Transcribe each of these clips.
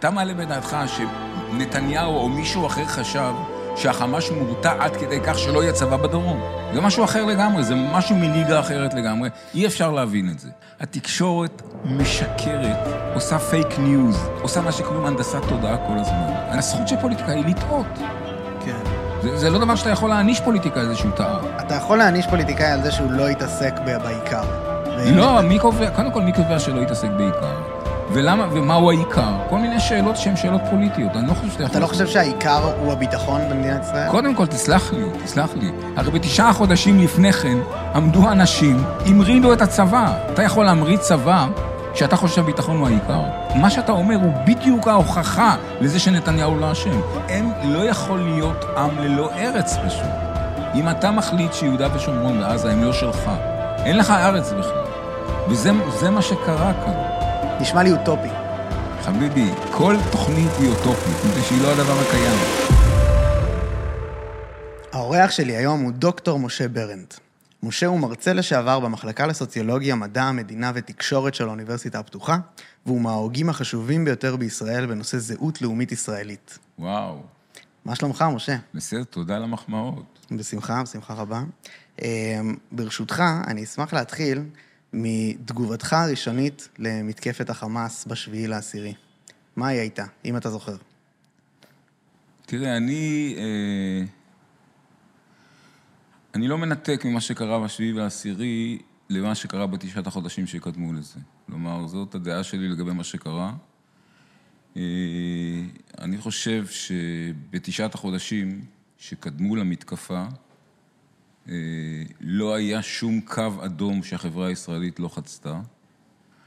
אתה מעלה בדעתך שנתניהו או מישהו אחר חשב שהחמאס מורתע עד כדי כך שלא יהיה צבא בדרום. זה משהו אחר לגמרי, זה משהו מליגה אחרת לגמרי. אי אפשר להבין את זה. התקשורת משקרת, עושה פייק ניוז, עושה מה שקוראים הנדסת תודעה כל הזמן. הזכות של פוליטיקאי היא לטעות. כן. זה, זה לא דבר שאתה יכול להעניש פוליטיקאי על זה שהוא טעה. אתה יכול להעניש פוליטיקאי על זה שהוא לא יתעסק בעיקר. לא, מי קובע, קודם כל מי קובע שלא יתעסק בעיקר? ולמה, ומהו העיקר? כל מיני שאלות שהן שאלות פוליטיות. אני לא חושב שאתה יכול... אתה לא חושב שהעיקר הוא הביטחון במדינת ישראל? קודם כל, תסלח לי, תסלח לי. הרי בתשעה חודשים לפני כן עמדו אנשים, המרידו את הצבא. אתה יכול להמריד צבא כשאתה חושב שהביטחון הוא העיקר. מה שאתה אומר הוא בדיוק ההוכחה לזה שנתניהו לא אשם. אין, לא יכול להיות עם ללא ארץ פשוט. אם אתה מחליט שיהודה ושומרון ועזה הם לא שלך, אין לך ארץ בכלל. וזה זה מה שקרה כאן. נשמע לי אוטופי. חביבי, כל תוכנית היא אוטופית, מפני שהיא לא הדבר הקיים. האורח שלי היום הוא דוקטור משה ברנט. משה הוא מרצה לשעבר במחלקה לסוציולוגיה, מדע המדינה ותקשורת של האוניברסיטה הפתוחה, והוא מההוגים החשובים ביותר בישראל בנושא זהות לאומית ישראלית. וואו, מה שלומך, משה? בסדר, תודה על המחמאות. בשמחה, בשמחה רבה. אה, ברשותך, אני אשמח להתחיל מתגובתך הראשונית למתקפת החמאס בשביעי לעשירי. מה היא הייתה, אם אתה זוכר? תראה, אני... אה, אני לא מנתק ממה שקרה בשביעי והעשירי למה שקרה בתשעת החודשים שקדמו לזה. כלומר, זאת הדעה שלי לגבי מה שקרה. אה, אני חושב שבתשעת החודשים שקדמו למתקפה, לא היה שום קו אדום שהחברה הישראלית לא חצתה.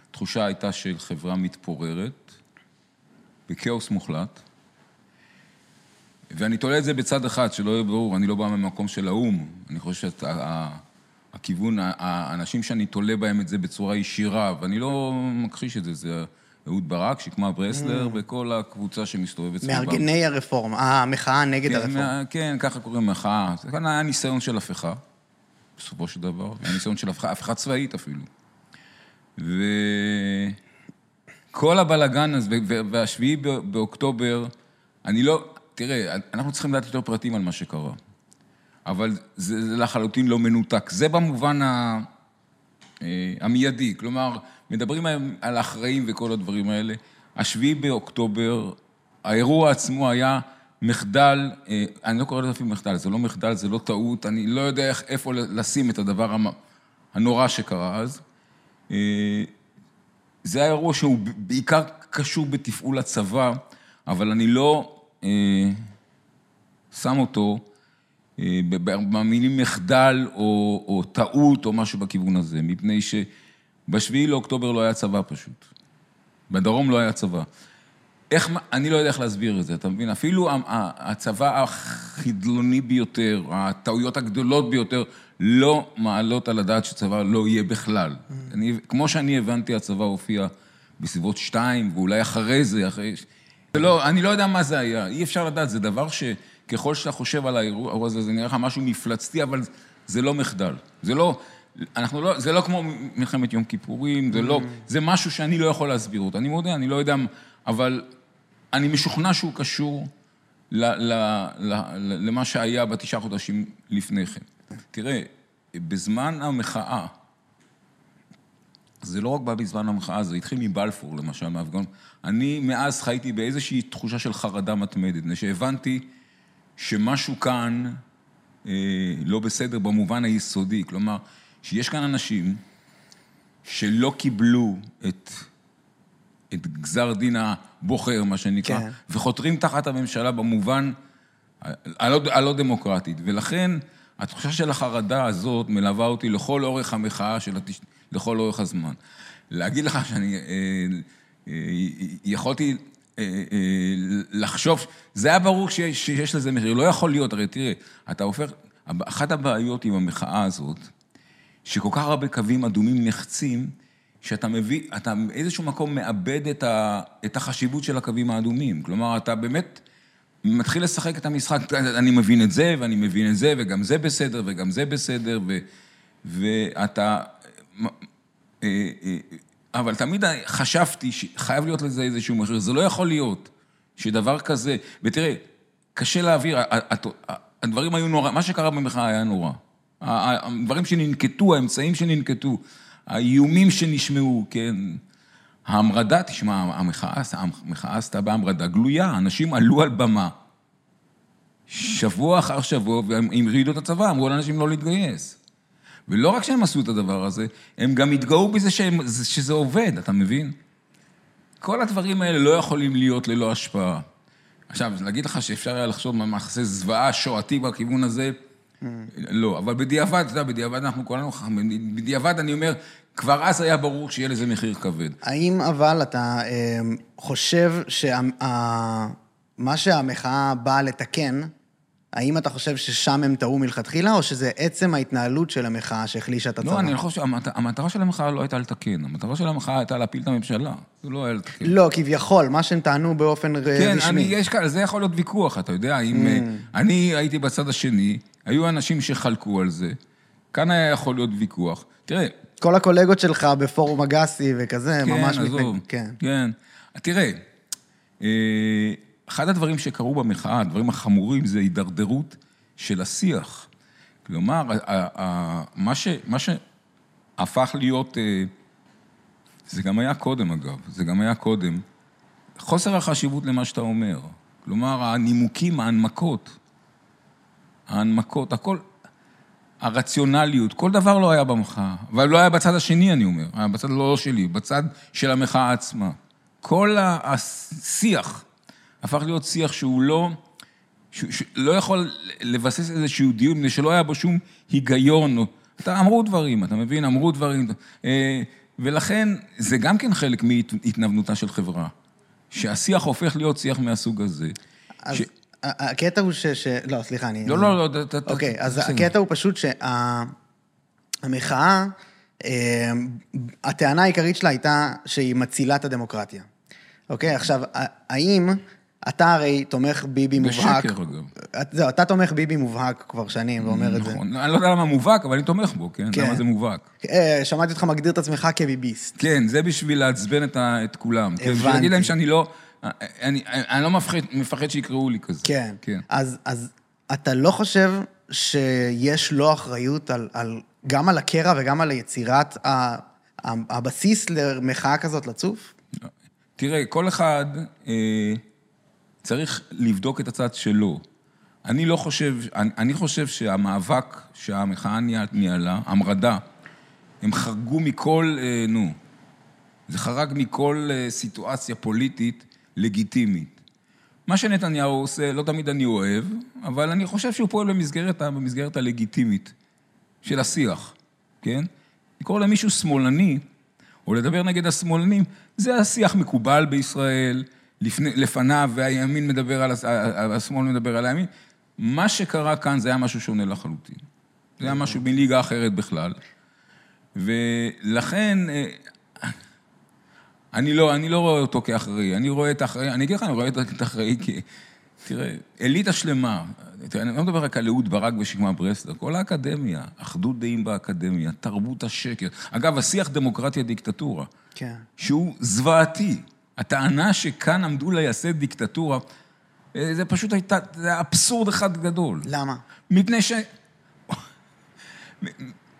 התחושה הייתה של חברה מתפוררת, בכאוס מוחלט. ואני תולה את זה בצד אחד, שלא יהיה ברור, אני לא בא ממקום של האו"ם. אני חושב שהכיוון, האנשים שאני תולה בהם את זה בצורה ישירה, ואני לא מכחיש את זה, זה אהוד ברק, שקמה ברסלר, וכל הקבוצה שמסתובבת סביבם. מארגני הרפורמה, המחאה נגד כן, הרפורמה. מה- כן, ככה קוראים מחאה. זה כאן היה ניסיון של הפיכה, בסופו של דבר. היה ניסיון של הפיכה, הפיכה צבאית אפילו. וכל הבלגן הזה, והשביעי באוקטובר, אני לא... תראה, אנחנו צריכים לדעת יותר פרטים על מה שקרה. אבל זה, זה לחלוטין לא מנותק. זה במובן ה... אה, המיידי. כלומר, מדברים על האחראים וכל הדברים האלה. השביעי באוקטובר, האירוע עצמו היה מחדל, אה, אני לא קורא לזה אפילו מחדל, זה לא מחדל, זה לא טעות, אני לא יודע איך, איפה לשים את הדבר הנורא שקרה אז. אה, זה היה אירוע שהוא בעיקר קשור בתפעול הצבא, אבל אני לא אה, שם אותו במילים מחדל או, או טעות או משהו בכיוון הזה, מפני שבשביעי לאוקטובר לא היה צבא פשוט. בדרום לא היה צבא. איך, אני לא יודע איך להסביר את זה, אתה מבין? אפילו הצבא החדלוני ביותר, הטעויות הגדולות ביותר, לא מעלות על הדעת שצבא לא יהיה בכלל. אני, כמו שאני הבנתי, הצבא הופיע בסביבות שתיים, ואולי אחרי זה, אחרי... זה לא, אני לא יודע מה זה היה, אי אפשר לדעת, זה דבר שככל שאתה חושב על האירוע הזה, זה נראה לך משהו מפלצתי, אבל זה לא מחדל. זה לא, אנחנו לא, זה לא כמו מלחמת יום כיפורים, זה לא, זה משהו שאני לא יכול להסביר אותו. אני מודה, אני לא יודע, אבל אני משוכנע שהוא קשור ל, ל, ל, ל, למה שהיה בתשעה חודשים לפני כן. תראה, בזמן המחאה, זה לא רק בא בזמן המחאה, זה התחיל מבלפור, למשל, מהפגון. אני מאז חייתי באיזושהי תחושה של חרדה מתמדת, מפני שהבנתי שמשהו כאן אה, לא בסדר במובן היסודי. כלומר, שיש כאן אנשים שלא קיבלו את, את גזר דין הבוחר, מה שנקרא, כן. וחותרים תחת הממשלה במובן הלא, הלא דמוקרטית. ולכן, התחושה של החרדה הזאת מלווה אותי לכל אורך המחאה של התש... לכל אורך הזמן. להגיד לך שאני אה, אה, יכולתי אה, אה, לחשוב, זה היה ברור שיש, שיש לזה מחיר, לא יכול להיות, הרי תראה, אתה הופך, אחת הבעיות עם המחאה הזאת, שכל כך הרבה קווים אדומים נחצים, שאתה מביא, אתה באיזשהו מקום מאבד את, ה, את החשיבות של הקווים האדומים. כלומר, אתה באמת מתחיל לשחק את המשחק, אני מבין את זה, ואני מבין את זה, וגם זה בסדר, וגם זה בסדר, ו, ואתה... אה, אה, אבל תמיד חשבתי שחייב להיות לזה איזשהו מחיר. זה לא יכול להיות שדבר כזה... ותראה, קשה להעביר, הדברים היו נורא, מה שקרה במחאה היה נורא. הדברים שננקטו, האמצעים שננקטו, האיומים שנשמעו, כן. ההמרדה, תשמע, המחאה, המחאה עשתה בהמרדה גלויה, אנשים עלו על במה, שבוע אחר שבוע, והם הרעידו את הצבא, אמרו לאנשים לא להתגייס. ולא רק שהם עשו את הדבר הזה, הם גם התגאו בזה שהם, שזה עובד, אתה מבין? כל הדברים האלה לא יכולים להיות ללא השפעה. עכשיו, להגיד לך שאפשר היה לחשוב על מעשה זוועה שואתי בכיוון הזה, לא. אבל בדיעבד, אתה יודע, בדיעבד אנחנו כולנו חכמים, בדיעבד אני אומר, כבר אז היה ברור שיהיה לזה מחיר כבד. האם אבל אתה אה, חושב שמה שהמחאה באה לתקן, האם אתה חושב ששם הם טעו מלכתחילה, או שזה עצם ההתנהלות של המחאה שהחלישה את הצבא? לא, אני חושב שהמטרה של המחאה לא הייתה לתקן, המטרה של המחאה הייתה להפיל את הממשלה, זה לא היה לתקן. לא, כביכול, מה שהם טענו באופן כן, רשמי. כן, יש כאלה, זה יכול להיות ויכוח, אתה יודע, אם... Mm. אני הייתי בצד השני, היו אנשים שחלקו על זה, כאן היה יכול להיות ויכוח. תראה... כל הקולגות שלך בפורום אגסי וכזה, כן, ממש... כן, עזוב, כן. תראה, אה, אחד הדברים שקרו במחאה, הדברים החמורים, זה הידרדרות של השיח. כלומר, מה, ש, מה שהפך להיות, אה, זה גם היה קודם אגב, זה גם היה קודם, חוסר החשיבות למה שאתה אומר. כלומר, הנימוקים, ההנמקות, ההנמקות, הכל, הרציונליות, כל דבר לא היה במחאה. אבל לא היה בצד השני, אני אומר, היה בצד לא שלי, בצד של המחאה עצמה. כל השיח הפך להיות שיח שהוא לא, לא יכול לבסס איזשהו דיון, מפני שלא היה בו שום היגיון. אתה, אמרו דברים, אתה מבין? אמרו דברים. אה, ולכן, זה גם כן חלק מהתנוונותה של חברה. שהשיח הופך להיות שיח מהסוג הזה. אז ש... הקטע הוא ש... ש... לא, סליחה, אני... לא, לא, לא, ת... אוקיי, אז הקטע הוא פשוט שהמחאה, אה, הטענה העיקרית שלה הייתה שהיא מצילה את הדמוקרטיה. אוקיי, עכשיו, האם... אתה הרי תומך ביבי מובהק. בשקר, אגב. זהו, אתה תומך ביבי מובהק כבר שנים ואומר את זה. נכון, אני לא יודע למה מובהק, אבל אני תומך בו, כן? כן. למה זה מובהק. אה, שמעתי אותך מגדיר את עצמך כביביסט. כן, זה בשביל לעצבן את כולם. הבנתי. בשביל להגיד להם שאני לא... אני, אני לא מפחד, שיקראו לי כזה. כן. כן. אז, אתה לא חושב שיש לו אחריות על, על, גם על הקרע וגם על יצירת הבסיס למחאה כזאת לצוף? תראה, כל אחד... צריך לבדוק את הצד שלו. אני לא חושב, אני, אני חושב שהמאבק שהמחאה ניהלה, המרדה, הם חרגו מכל, אה, נו, זה חרג מכל אה, סיטואציה פוליטית לגיטימית. מה שנתניהו עושה, לא תמיד אני אוהב, אבל אני חושב שהוא פועל במסגרת, במסגרת הלגיטימית של השיח, כן? לקרוא למישהו שמאלני, או לדבר נגד השמאלנים, זה השיח מקובל בישראל, לפני, לפניו, והימין מדבר על, השמאל מדבר על הימין. מה שקרה כאן זה היה משהו שונה לחלוטין. זה היה משהו מליגה אחרת בכלל. ולכן, אה, אני לא, אני לא רואה אותו כאחראי, אני רואה את האחראי, אני אגיד לך, אני רואה את האחראי כי... תראה, אליטה שלמה, תראה, אני לא מדבר רק על אהוד ברק ושקמה ברסלר, כל האקדמיה, אחדות דעים באקדמיה, תרבות השקר. אגב, השיח דמוקרטיה דיקטטורה, כן. שהוא זוועתי. הטענה שכאן עמדו לייסד דיקטטורה, אה, זה פשוט הייתה, זה אבסורד אחד גדול. למה? מפני ש...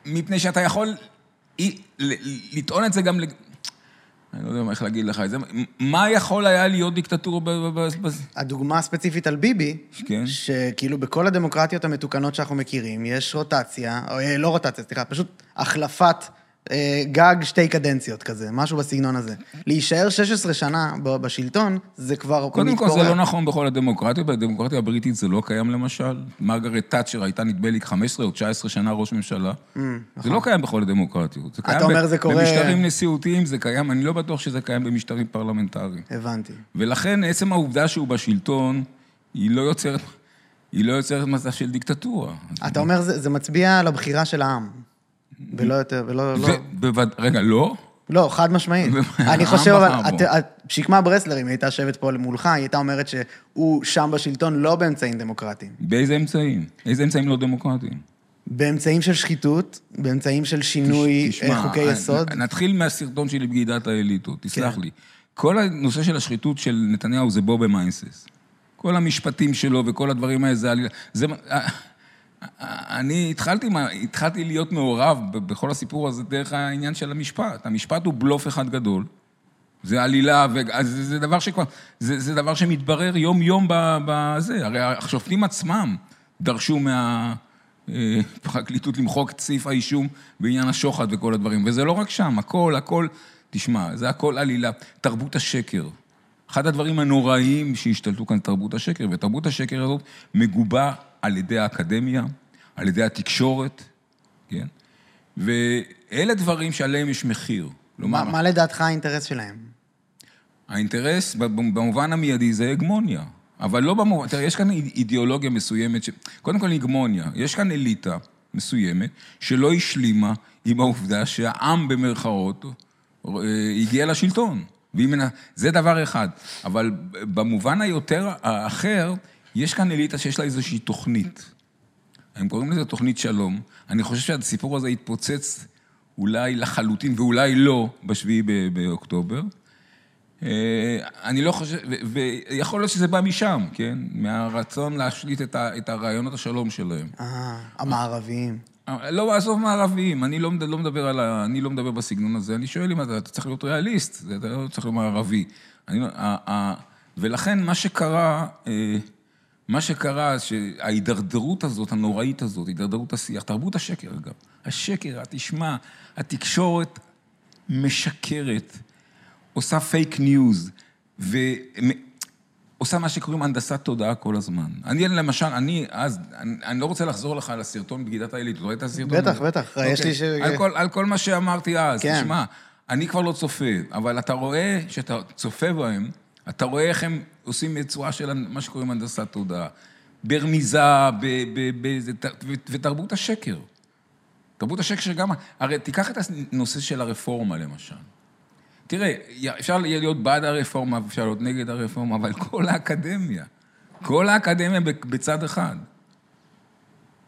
מפני שאתה יכול לטעון את זה גם... אני לא יודע איך להגיד לך את זה. מה יכול היה להיות דיקטטורה ב... הדוגמה הספציפית על ביבי, כן. שכאילו בכל הדמוקרטיות המתוקנות שאנחנו מכירים, יש רוטציה, או אה, לא רוטציה, סליחה, פשוט החלפת... אה, גג שתי קדנציות כזה, משהו בסגנון הזה. להישאר 16 שנה בשלטון, זה כבר קודם. קודם כל, זה לא נכון בכל הדמוקרטיות, בדמוקרטיה הבריטית זה לא קיים למשל. מרגרט תאצ'ר הייתה נדמה לי 15 או 19 שנה ראש ממשלה. Mm, זה נכון. לא קיים בכל הדמוקרטיות. אתה אומר זה קורה... במשטרים נשיאותיים זה קיים, אני לא בטוח שזה קיים במשטרים פרלמנטריים. הבנתי. ולכן עצם העובדה שהוא בשלטון, היא לא יוצרת... היא לא יוצרת מצב של דיקטטורה. אתה אומר, זה, זה מצביע על הבחירה של העם. ולא יותר, ולא... לא... בווד... רגע, לא? לא, חד משמעית. אני חושב, אבל, שקמה ברסלר, אם הייתה יושבת פה מולך, היא הייתה אומרת שהוא שם בשלטון לא באמצעים דמוקרטיים. באיזה אמצעים? איזה אמצעים לא דמוקרטיים? באמצעים של שחיתות, באמצעים של שינוי תש- תשמע, אה, חוקי נ- יסוד. נתחיל מהסרטון שלי בגידת האליטות, תסלח כן. לי. כל הנושא של השחיתות של נתניהו זה בובה מיינסס. כל המשפטים שלו וכל הדברים האלה, זה... עלילה- זה אה, אני התחלתי, התחלתי להיות מעורב בכל הסיפור הזה דרך העניין של המשפט. המשפט הוא בלוף אחד גדול. זה עלילה, ו- זה, זה דבר שכבר, זה, זה דבר שמתברר יום-יום בזה. הרי השופטים עצמם דרשו מהפרקליטות למחוק את סעיף האישום בעניין השוחד וכל הדברים. וזה לא רק שם, הכל, הכל, תשמע, זה הכל עלילה. תרבות השקר. אחד הדברים הנוראיים שהשתלטו כאן תרבות השקר, ותרבות השקר הזאת מגובה על ידי האקדמיה, על ידי התקשורת, כן? ואלה דברים שעליהם יש מחיר. כלומר, מה, מה לדעתך האינטרס שלהם? האינטרס במובן המיידי זה הגמוניה. אבל לא במובן, תראה, יש כאן אידיאולוגיה מסוימת, ש... קודם כל הגמוניה. יש כאן אליטה מסוימת שלא השלימה עם העובדה שהעם במרכאות אה, הגיע לשלטון. והיא מנ... זה דבר אחד. אבל במובן היותר האחר, יש כאן אליטה שיש לה איזושהי תוכנית. הם קוראים לזה תוכנית שלום. אני חושב שהסיפור הזה התפוצץ אולי לחלוטין ואולי לא בשביעי באוקטובר. אה, אני לא חושב, ויכול להיות שזה בא משם, כן? מהרצון להשליט את, ה, את הרעיונות השלום שלהם. אה, המערביים. לא, עזוב מערבים, אני לא, לא מדבר על ה... אני לא מדבר בסגנון הזה, אני שואל אם אתה, אתה צריך להיות ריאליסט, אתה לא צריך להיות מערבי. אני, ה, ה, ולכן מה שקרה, אה, מה שקרה, שההידרדרות הזאת, הנוראית הזאת, הידרדרות השיח, תרבות השקר אגב, השקר, תשמע, התקשורת משקרת, עושה פייק ניוז, ועושה מה שקוראים הנדסת תודעה כל הזמן. אני למשל, אני אז, אני, אני לא רוצה לחזור לך על הסרטון בגידת העילית, אתה רואה את הסרטון? בטח, הזה? בטח, יש לי ש- על כל, על כל מה שאמרתי אז, כן. תשמע, אני כבר לא צופה, אבל אתה רואה, כשאתה צופה בהם, אתה רואה איך הם עושים בצורה של מה שקוראים הנדסת תודעה. ברמיזה, ותרבות השקר. תרבות השקר שגם... הרי תיקח את הנושא של הרפורמה, למשל. תראה, אפשר יהיה להיות בעד הרפורמה, אפשר להיות נגד הרפורמה, אבל כל האקדמיה, כל האקדמיה בצד אחד.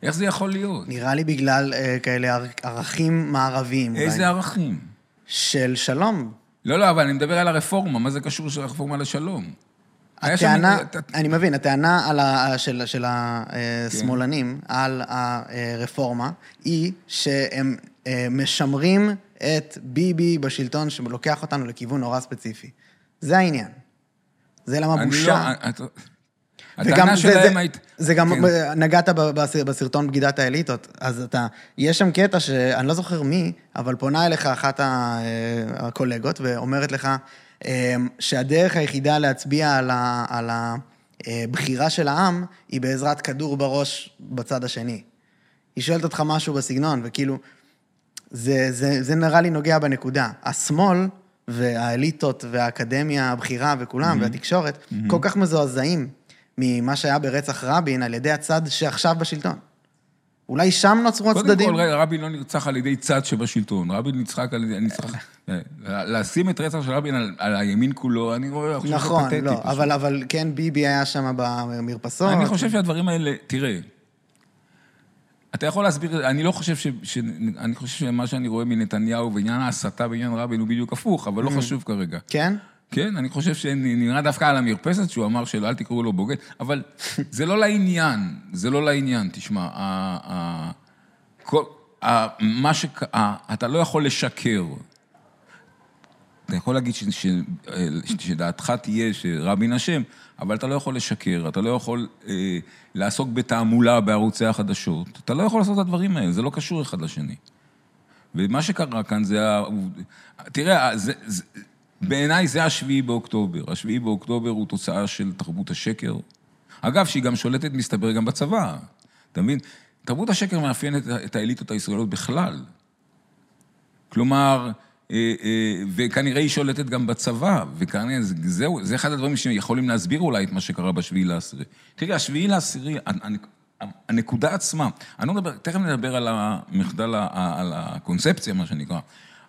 איך זה יכול להיות? נראה לי בגלל אה, כאלה ער- ערכים מערביים. אולי. איזה ערכים? של שלום. לא, לא, אבל אני מדבר על הרפורמה, מה זה קשור של הרפורמה לשלום? שם- הטענה, אתה- אני מבין, הטענה על ה, של, של השמאלנים על הרפורמה היא שהם אה, משמרים את ביבי בשלטון שלוקח אותנו לכיוון נורא ספציפי. זה העניין. זה למה בושה. לא... וגם הטענה זה, שלהם זה, היית... זה גם, כן. נגעת בסרטון בגידת האליטות, אז אתה, יש שם קטע שאני לא זוכר מי, אבל פונה אליך אחת ה- אה, הקולגות ואומרת לך אה, שהדרך היחידה להצביע על, ה, על הבחירה של העם היא בעזרת כדור בראש בצד השני. היא שואלת אותך משהו בסגנון, וכאילו, זה, זה, זה נראה לי נוגע בנקודה. השמאל והאליטות והאקדמיה הבכירה וכולם, והתקשורת, כל כך מזועזעים ממה שהיה ברצח רבין על ידי הצד שעכשיו בשלטון. אולי שם נוצרו קודם הצדדים? כל, רגע, רבין לא נרצח על ידי צד שבשלטון. רבין נצחק על ידי... נצחק... לשים את רצח של רבין על, על הימין כולו, אני רואה... חושב שזה נכון, פתטי לא, פשוט. אבל, אבל כן ביבי היה שם במרפסות. אני חושב שהדברים האלה, תראה, אתה יכול להסביר, אני לא חושב ש... ש אני חושב שמה שאני רואה מנתניהו בעניין ההסתה בעניין רבין הוא בדיוק הפוך, אבל לא חשוב כרגע. כן? כן, אני חושב שנראה דווקא על המרפסת שהוא אמר שלא, אל תקראו לו בוגד, אבל זה לא לעניין, זה לא לעניין, תשמע, ה, כל, מה ש... אתה לא יכול לשקר. אתה יכול להגיד ש, ש, ש, שדעתך תהיה שרבין אשם, אבל אתה לא יכול לשקר, אתה לא יכול אה, לעסוק בתעמולה בערוצי החדשות, אתה לא יכול לעשות את הדברים האלה, זה לא קשור אחד לשני. ומה שקרה כאן זה... תראה, זה, זה, בעיניי זה השביעי באוקטובר. השביעי באוקטובר הוא תוצאה של תרבות השקר. אגב, שהיא גם שולטת, מסתבר, גם בצבא. אתה מבין? תרבות השקר מאפיינת את האליטות הישראליות בכלל. כלומר, אה, אה, וכנראה היא שולטת גם בצבא, וכנראה זה- זה אחד הדברים שיכולים להסביר אולי את מה שקרה בשביעי לעשירי. תראה, השביעי לעשירי, הנ- הנקודה עצמה, אני לא מדבר, תכף נדבר על המחדל, על הקונספציה, מה שנקרא,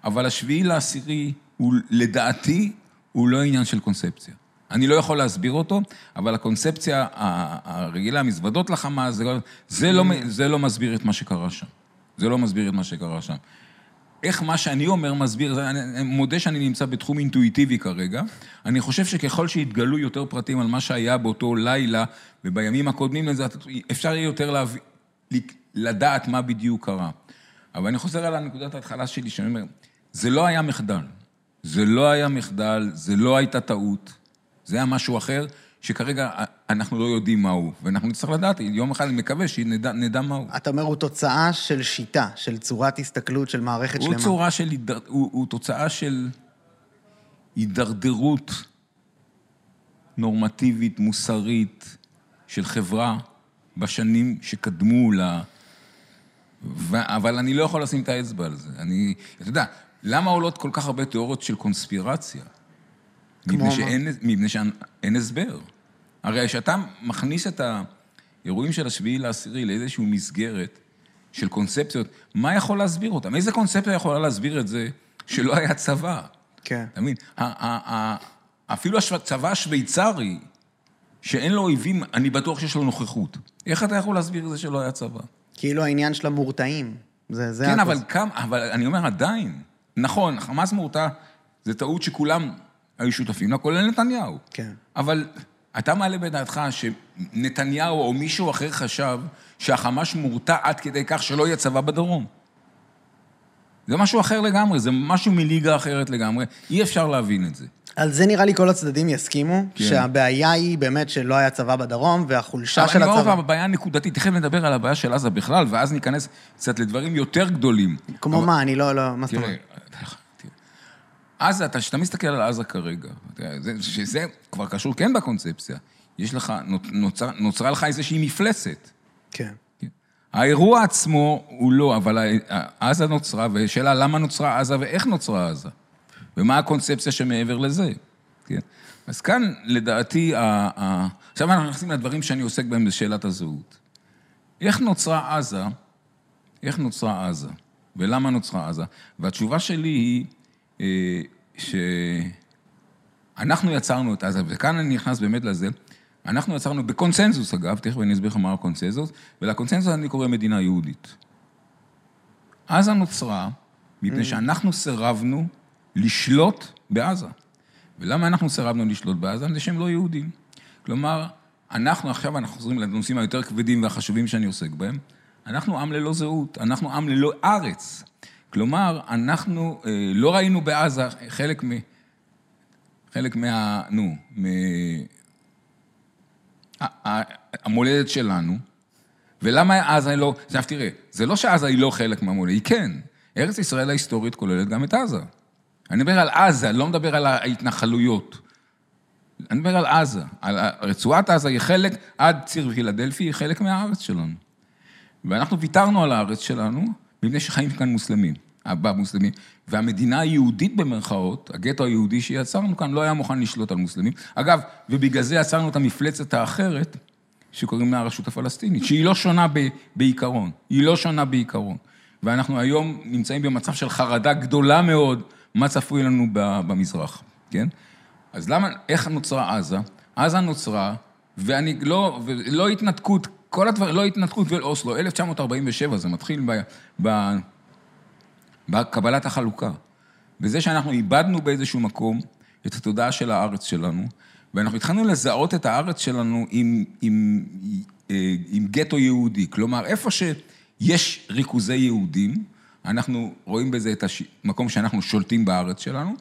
אבל השביעי לעשירי, הוא, לדעתי, הוא לא עניין של קונספציה. אני לא יכול להסביר אותו, אבל הקונספציה הרגילה, מזוודות לחמאס, זה, לא- זה, לא, זה לא מסביר את מה שקרה שם. זה לא מסביר את מה שקרה שם. איך מה שאני אומר מסביר, אני אני מודה שאני נמצא בתחום אינטואיטיבי כרגע. אני חושב שככל שיתגלו יותר פרטים על מה שהיה באותו לילה ובימים הקודמים לזה, אפשר יהיה יותר להביא, לדעת מה בדיוק קרה. אבל אני חוזר על הנקודת ההתחלה שלי, שאני אומר, זה לא היה מחדל. זה לא היה מחדל, זה לא הייתה טעות, זה היה משהו אחר, שכרגע אנחנו לא יודעים מהו, ואנחנו נצטרך לדעת, יום אחד אני מקווה שנדע נדע מהו. אתה אומר, הוא תוצאה של שיטה, של צורת הסתכלות של מערכת הוא שלמה. צורה של, הוא, הוא תוצאה של הידרדרות נורמטיבית, מוסרית, של חברה בשנים שקדמו ל... ו... אבל אני לא יכול לשים את האצבע על זה. אני, אתה יודע, למה עולות כל כך הרבה תיאוריות של קונספירציה? מפני? שאין, מפני שאין הסבר. הרי כשאתה מכניס את האירועים של השביעי לעשירי לאיזושהי מסגרת של קונספציות, מה יכול להסביר אותם? איזה קונספציה יכולה להסביר את זה שלא היה צבא? כן. אתה מבין? אפילו הצבא השוויצרי, שאין לו אויבים, אני בטוח שיש לו נוכחות. איך אתה יכול להסביר את זה שלא היה צבא? כאילו העניין של המורתעים. זה, זה כן, אבל כמה, אבל אני אומר עדיין. נכון, חמאס מורתע, זו טעות שכולם היו שותפים לה, כולל נתניהו. כן. אבל אתה מעלה בדעתך שנתניהו או מישהו אחר חשב שהחמאס מורתע עד כדי כך שלא יהיה צבא בדרום. זה משהו אחר לגמרי, זה משהו מליגה אחרת לגמרי, אי אפשר להבין את זה. על זה נראה לי כל הצדדים יסכימו, כן. שהבעיה היא באמת שלא היה צבא בדרום, והחולשה אבל של אני אומר הצבא... לך, הבעיה הנקודתית, תכף נדבר על הבעיה של עזה בכלל, ואז ניכנס קצת לדברים יותר גדולים. כמו אבל- מה, אני לא, לא, מה זאת אומרת? עזה, אתה- כשאתה מסתכל על עזה כרגע, זה- שזה כבר קשור כן בקונספציה, יש לך, נוצר, נוצרה לך איזושהי מפלצת. כן. האירוע עצמו הוא לא, אבל עזה נוצרה, ושאלה למה נוצרה עזה ואיך נוצרה עזה, ומה הקונספציה שמעבר לזה, כן? אז כאן, לדעתי, ה- ה- עכשיו אנחנו נכנסים לדברים שאני עוסק בהם בשאלת הזהות. איך נוצרה עזה, איך נוצרה עזה, ולמה נוצרה עזה? והתשובה שלי היא שאנחנו יצרנו את עזה, וכאן אני נכנס באמת לזה, אנחנו יצרנו בקונסנזוס, אגב, תכף אני אסביר לך מה הקונסנזוס, ולקונסנזוס אני קורא מדינה יהודית. עזה נוצרה מפני שאנחנו סירבנו לשלוט בעזה. ולמה אנחנו סירבנו לשלוט בעזה? מפני שהם לא יהודים. כלומר, אנחנו עכשיו, אנחנו חוזרים לנושאים היותר כבדים והחשובים שאני עוסק בהם, אנחנו עם ללא זהות, אנחנו עם ללא ארץ. כלומר, אנחנו אה, לא ראינו בעזה חלק מ... חלק מה... נו, מ... המולדת שלנו, ולמה עזה לא... עכשיו תראה, זה לא שעזה היא לא חלק מהמולדת, היא כן. ארץ ישראל ההיסטורית כוללת גם את עזה. אני מדבר על עזה, לא מדבר על ההתנחלויות. אני מדבר על עזה. על רצועת עזה היא חלק, עד ציר פילדלפי, היא חלק מהארץ שלנו. ואנחנו ויתרנו על הארץ שלנו, מפני שחיים כאן מוסלמים, במוסלמים. והמדינה היהודית במרכאות, הגטו היהודי שיצרנו כאן, לא היה מוכן לשלוט על מוסלמים. אגב, ובגלל זה יצרנו את המפלצת האחרת, שקוראים לה הרשות הפלסטינית, שהיא לא שונה ב, בעיקרון. היא לא שונה בעיקרון. ואנחנו היום נמצאים במצב של חרדה גדולה מאוד, מה צפוי לנו במזרח, כן? אז למה, איך נוצרה עזה? עזה נוצרה, ואני לא, ולא התנתקות, כל הדברים, לא התנתקות ואוסלו, 1947, זה מתחיל ב, ב, בקבלת החלוקה. בזה שאנחנו איבדנו באיזשהו מקום את התודעה של הארץ שלנו, ואנחנו התחלנו לזהות את הארץ שלנו עם, עם, אה, עם גטו יהודי. כלומר, איפה שיש ריכוזי יהודים, אנחנו רואים בזה את המקום שאנחנו שולטים בארץ שלנו,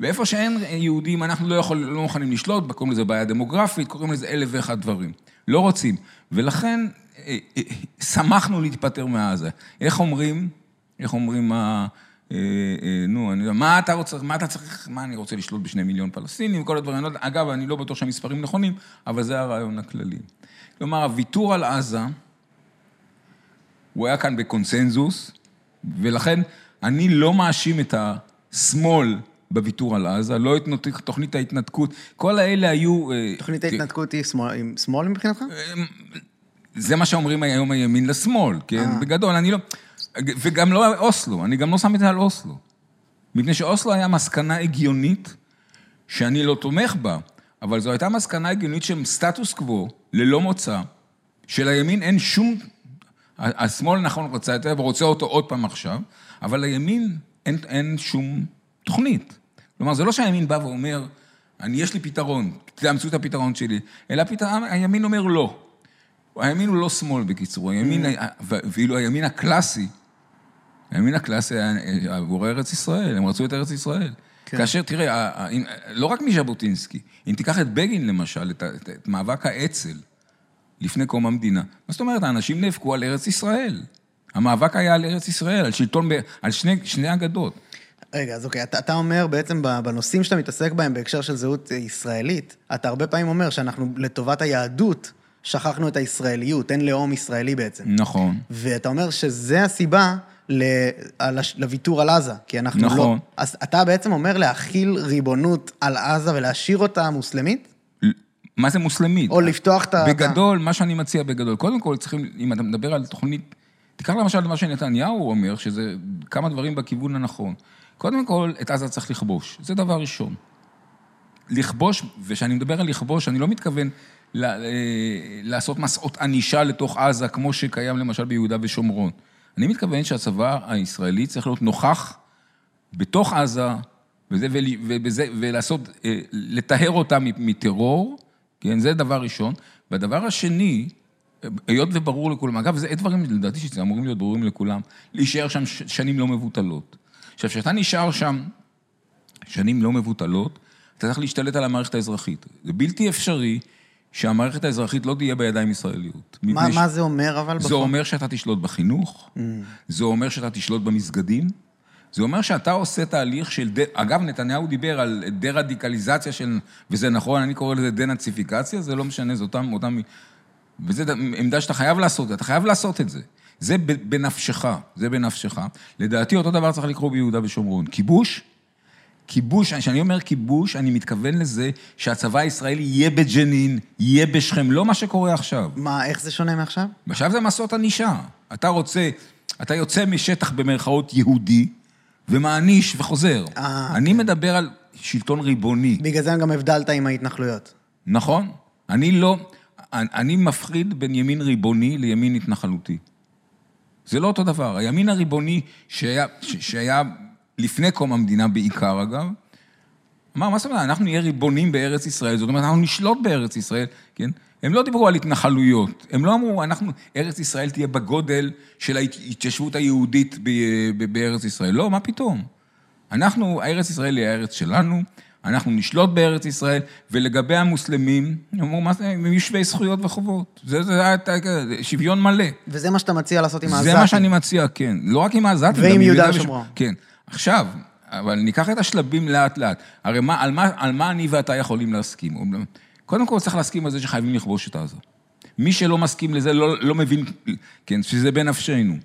ואיפה שאין יהודים, אנחנו לא, יכול, לא מוכנים לשלוט, קוראים לזה בעיה דמוגרפית, קוראים לזה אלף ואחד דברים. לא רוצים. ולכן אה, אה, שמחנו להתפטר מעזה. איך אומרים? איך אומרים מה... אה, נו, אני יודע, מה אתה רוצה, מה אתה צריך, מה אני רוצה לשלוט בשני מיליון פלסטינים, כל הדברים. אגב, אני לא בטוח שהמספרים נכונים, אבל זה הרעיון הכללי. כלומר, הוויתור על עזה, הוא היה כאן בקונסנזוס, ולכן אני לא מאשים את השמאל בוויתור על עזה, לא את תוכנית ההתנתקות, כל האלה היו... אה, תוכנית ההתנתקות היא שמאל- עם שמאל מבחינתך? זה מה שאומרים היום הימין לשמאל, כן? אה. בגדול, אני לא... וגם לא אוסלו, אני גם לא שם את זה על אוסלו. מפני שאוסלו היה מסקנה הגיונית שאני לא תומך בה, אבל זו הייתה מסקנה הגיונית של סטטוס קוו, ללא מוצא, שלימין אין שום... השמאל נכון רצה את זה ורוצה אותו עוד פעם עכשיו, אבל לימין אין, אין שום תוכנית. כלומר, זה לא שהימין בא ואומר, אני, יש לי פתרון, תאמצו את הפתרון שלי, אלא פתרון, הימין אומר לא. הימין הוא לא שמאל בקיצור, הימין, ואילו הימין הקלאסי, הימין הקלאסי היה עבור ארץ ישראל, הם רצו את ארץ ישראל. כן. כאשר, תראה, לא רק מז'בוטינסקי, אם תיקח את בגין למשל, את, את, את מאבק האצ"ל לפני קום המדינה, מה זאת אומרת, האנשים נאבקו על ארץ ישראל. המאבק היה על ארץ ישראל, על שלטון, על שני, שני אגדות. רגע, אז אוקיי, אתה, אתה אומר בעצם בנושאים שאתה מתעסק בהם בהקשר של זהות ישראלית, אתה הרבה פעמים אומר שאנחנו לטובת היהדות שכחנו את הישראליות, אין לאום ישראלי בעצם. נכון. ואתה אומר שזה הסיבה לוויתור על עזה, כי אנחנו נכון. לא... נכון. אז אתה בעצם אומר להכיל ריבונות על עזה ולהשאיר אותה מוסלמית? מה זה מוסלמית? או לפתוח את ה... בגדול, מה שאני מציע בגדול, קודם כל צריכים, אם אתה מדבר על תוכנית, תיקח למשל מה שנתניהו אומר, שזה כמה דברים בכיוון הנכון. קודם כל, את עזה צריך לכבוש, זה דבר ראשון. לכבוש, וכשאני מדבר על לכבוש, אני לא מתכוון ל- אה, לעשות מסעות ענישה לתוך עזה, כמו שקיים למשל ביהודה ושומרון. אני מתכוון שהצבא הישראלי צריך להיות נוכח בתוך עזה, וזה, ובזה, ולעשות, אה, לטהר אותה מטרור, כן, זה דבר ראשון. והדבר השני, היות וברור לכולם, אגב, זה דברים, לדעתי, שזה אמורים להיות ברורים לכולם, להישאר שם שנים לא מבוטלות. עכשיו, כשאתה נשאר שם שנים לא מבוטלות, אתה צריך להשתלט על המערכת האזרחית. זה בלתי אפשרי שהמערכת האזרחית לא תהיה בידיים ישראליות. מה, מה ש... זה אומר אבל? זה בפון? אומר שאתה תשלוט בחינוך, mm. זה אומר שאתה תשלוט במסגדים, זה אומר שאתה עושה תהליך של... ד... אגב, נתניהו דיבר על דה-רדיקליזציה של... וזה נכון, אני קורא לזה דה-נאציפיקציה, זה לא משנה, זה אותם... אותם... וזו עמדה שאתה חייב לעשות, אתה חייב לעשות את זה. זה בנפשך, זה בנפשך. לדעתי אותו דבר צריך לקרוא ביהודה ושומרון. כיבוש, כיבוש, כשאני אומר כיבוש, אני מתכוון לזה שהצבא הישראלי יהיה בג'נין, יהיה בשכם, לא מה שקורה עכשיו. מה, איך זה שונה מעכשיו? עכשיו זה מסעות ענישה. אתה רוצה, אתה יוצא משטח במרכאות יהודי, ומעניש וחוזר. אה, אני כן. מדבר על שלטון ריבוני. בגלל זה גם הבדלת עם ההתנחלויות. נכון. אני לא, אני מפריד בין ימין ריבוני לימין התנחלותי. זה לא אותו דבר. הימין הריבוני שהיה, שהיה לפני קום המדינה בעיקר, אגב, אמר, מה זאת אומרת, אנחנו נהיה ריבונים בארץ ישראל, זאת אומרת, אנחנו נשלוט בארץ ישראל, כן? הם לא דיברו על התנחלויות, הם לא אמרו, אנחנו, ארץ ישראל תהיה בגודל של ההתיישבות היהודית בארץ ישראל. לא, מה פתאום? אנחנו, ארץ ישראל היא הארץ שלנו, אנחנו נשלוט בארץ ישראל, ולגבי המוסלמים, הם אמרו, מה זה, הם יהיו שווי זכויות וחובות. זה, זה היה שוויון מלא. וזה מה שאתה מציע לעשות עם העזתים. זה מה שאני מציע, כן. לא רק עם העזתים, ועם יהודה ושומרון. כן. עכשיו, אבל ניקח את השלבים לאט-לאט. הרי מה, על, מה, על מה אני ואתה יכולים להסכים? קודם כל צריך להסכים על זה שחייבים לכבוש את עזה. מי שלא מסכים לזה לא, לא מבין, כן, שזה בנפשנו.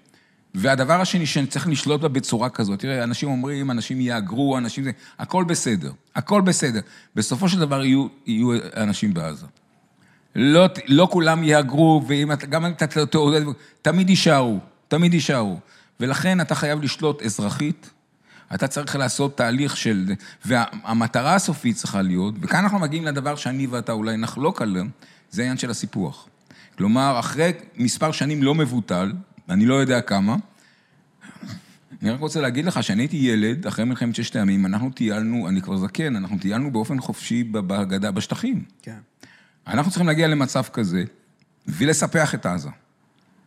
והדבר השני, שצריך לשלוט בה בצורה כזאת, תראה, אנשים אומרים, אנשים יהגרו, אנשים זה, הכל בסדר, הכל בסדר. בסופו של דבר יהיו, יהיו אנשים בעזה. לא, לא כולם יהגרו, וגם אם אתה תעודד, תמיד יישארו, תמיד יישארו. ולכן אתה חייב לשלוט אזרחית, אתה צריך לעשות תהליך של... והמטרה הסופית צריכה להיות, וכאן אנחנו מגיעים לדבר שאני ואתה אולי נחלוק עליו, זה העניין של הסיפוח. כלומר, אחרי מספר שנים לא מבוטל, אני לא יודע כמה, אני רק רוצה להגיד לך שאני הייתי ילד, אחרי מלחמת ששת הימים, אנחנו טיילנו, אני כבר זקן, אנחנו טיילנו באופן חופשי בגדה, בשטחים. כן. אנחנו צריכים להגיע למצב כזה, ולספח את עזה.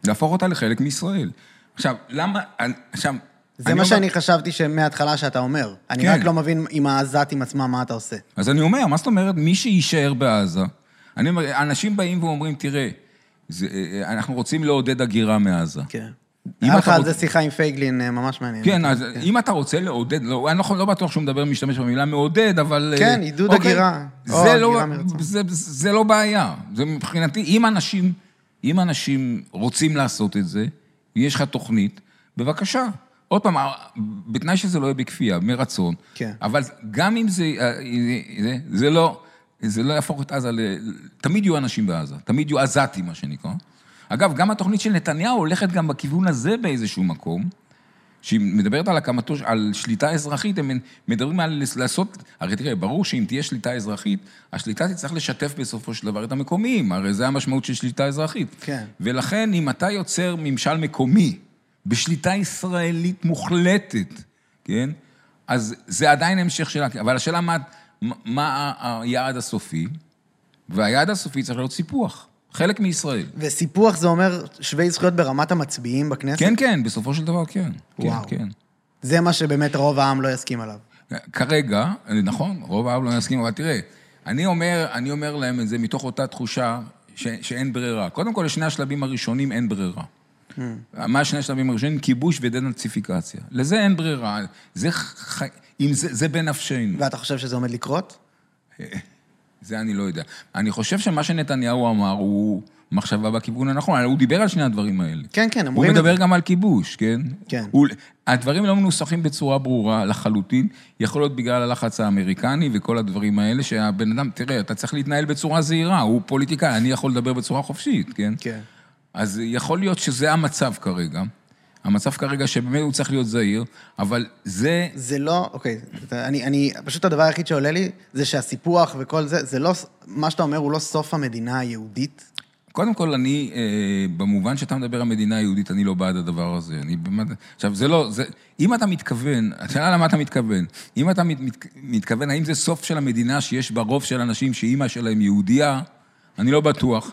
להפוך אותה לחלק מישראל. עכשיו, למה... עכשיו, זה מה שאני חשבתי שמההתחלה שאתה אומר. אני כן. רק לא מבין עם העזתים עצמם מה אתה עושה. אז אני אומר, מה זאת אומרת, מי שיישאר בעזה, אני אומר, אנשים באים ואומרים, תראה, זה, אנחנו רוצים לעודד הגירה מעזה. כן. היה לך על זה שיחה עם פייגלין אה, ממש מעניין. כן, אז כן. אם אתה רוצה לעודד, לא, אני לא, לא בטוח שהוא מדבר, משתמש במילה מעודד, אבל... אה, כן, עידוד אוקיי, הגירה. זה, לא, זה, זה לא בעיה. זה מבחינתי, אם אנשים, אם אנשים רוצים לעשות את זה, יש לך תוכנית, בבקשה. עוד פעם, בתנאי שזה לא יהיה בכפייה, מרצון. כן. אבל גם אם זה, אה, זה, זה לא, זה לא יהפוך את עזה ל... תמיד יהיו אנשים בעזה, תמיד יהיו עזתים, מה שנקרא. אגב, גם התוכנית של נתניהו הולכת גם בכיוון הזה באיזשהו מקום, שהיא מדברת על הקמתו, על שליטה אזרחית, הם מדברים על לעשות, הרי תראה, ברור שאם תהיה שליטה אזרחית, השליטה תצטרך לשתף בסופו של דבר את המקומיים, הרי זה המשמעות של שליטה אזרחית. כן. ולכן, אם אתה יוצר ממשל מקומי, בשליטה ישראלית מוחלטת, כן? אז זה עדיין המשך שלה, אבל השאלה מה, מה היעד הסופי, והיעד הסופי צריך להיות סיפוח. חלק מישראל. וסיפוח זה אומר שווי זכויות ברמת המצביעים בכנסת? כן, כן, בסופו של דבר כן. וואו. כן, כן. זה מה שבאמת רוב העם לא יסכים עליו. כרגע, נכון, רוב העם לא יסכים, אבל תראה, אני אומר, אני אומר להם את זה מתוך אותה תחושה ש, שאין ברירה. קודם כל, לשני השלבים הראשונים אין ברירה. Hmm. מה שני השלבים הראשונים? כיבוש ודנציפיקציה. לזה אין ברירה. זה, ח... אם זה, זה בנפשנו. ואתה חושב שזה עומד לקרות? זה אני לא יודע. אני חושב שמה שנתניהו אמר הוא מחשבה בכיוון הנכון, הוא דיבר על שני הדברים האלה. כן, כן, אומרים... הוא מדבר גם על כיבוש, כן? כן. הוא... הדברים לא מנוסחים בצורה ברורה לחלוטין, יכול להיות בגלל הלחץ האמריקני וכל הדברים האלה, שהבן אדם, תראה, אתה צריך להתנהל בצורה זהירה, הוא פוליטיקאי, אני יכול לדבר בצורה חופשית, כן? כן. אז יכול להיות שזה המצב כרגע. המצב כרגע שבאמת הוא צריך להיות זהיר, אבל זה... זה לא, אוקיי, אני, אני, פשוט הדבר היחיד שעולה לי, זה שהסיפוח וכל זה, זה לא, מה שאתה אומר הוא לא סוף המדינה היהודית? קודם כל, אני, אה, במובן שאתה מדבר על מדינה יהודית, אני לא בעד הדבר הזה. אני באמת... עכשיו, זה לא, זה... אם אתה מתכוון, השאלה למה אתה מתכוון. אם אתה מת, מת, מתכוון, האם זה סוף של המדינה שיש בה רוב של אנשים שאימא שלהם יהודייה, אני לא בטוח.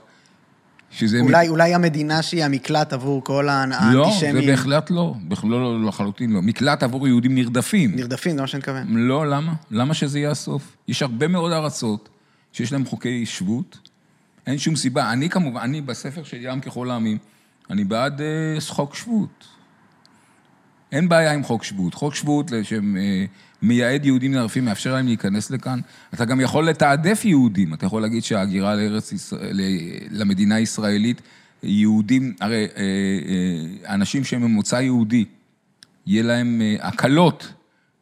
שזה... אולי, מ... אולי המדינה שהיא המקלט עבור כל האנטישמים. לא, זה בהחלט לא. בכלל לא, לא, לחלוטין לא. מקלט עבור יהודים נרדפים. נרדפים, זה מה שאני מתכוון. לא, למה? למה שזה יהיה הסוף? יש הרבה מאוד ארצות שיש להן חוקי שבות. אין שום סיבה. אני כמובן, אני בספר של ים ככל העמים, אני בעד אה, חוק שבות. אין בעיה עם חוק שבות. חוק שבות שמייעד יהודים נרדפים, מאפשר להם להיכנס לכאן. אתה גם יכול לתעדף יהודים. אתה יכול להגיד שההגירה לארץ ישראל, למדינה הישראלית, יהודים, הרי אה, אה, אנשים שהם ממוצא יהודי, יהיה להם הקלות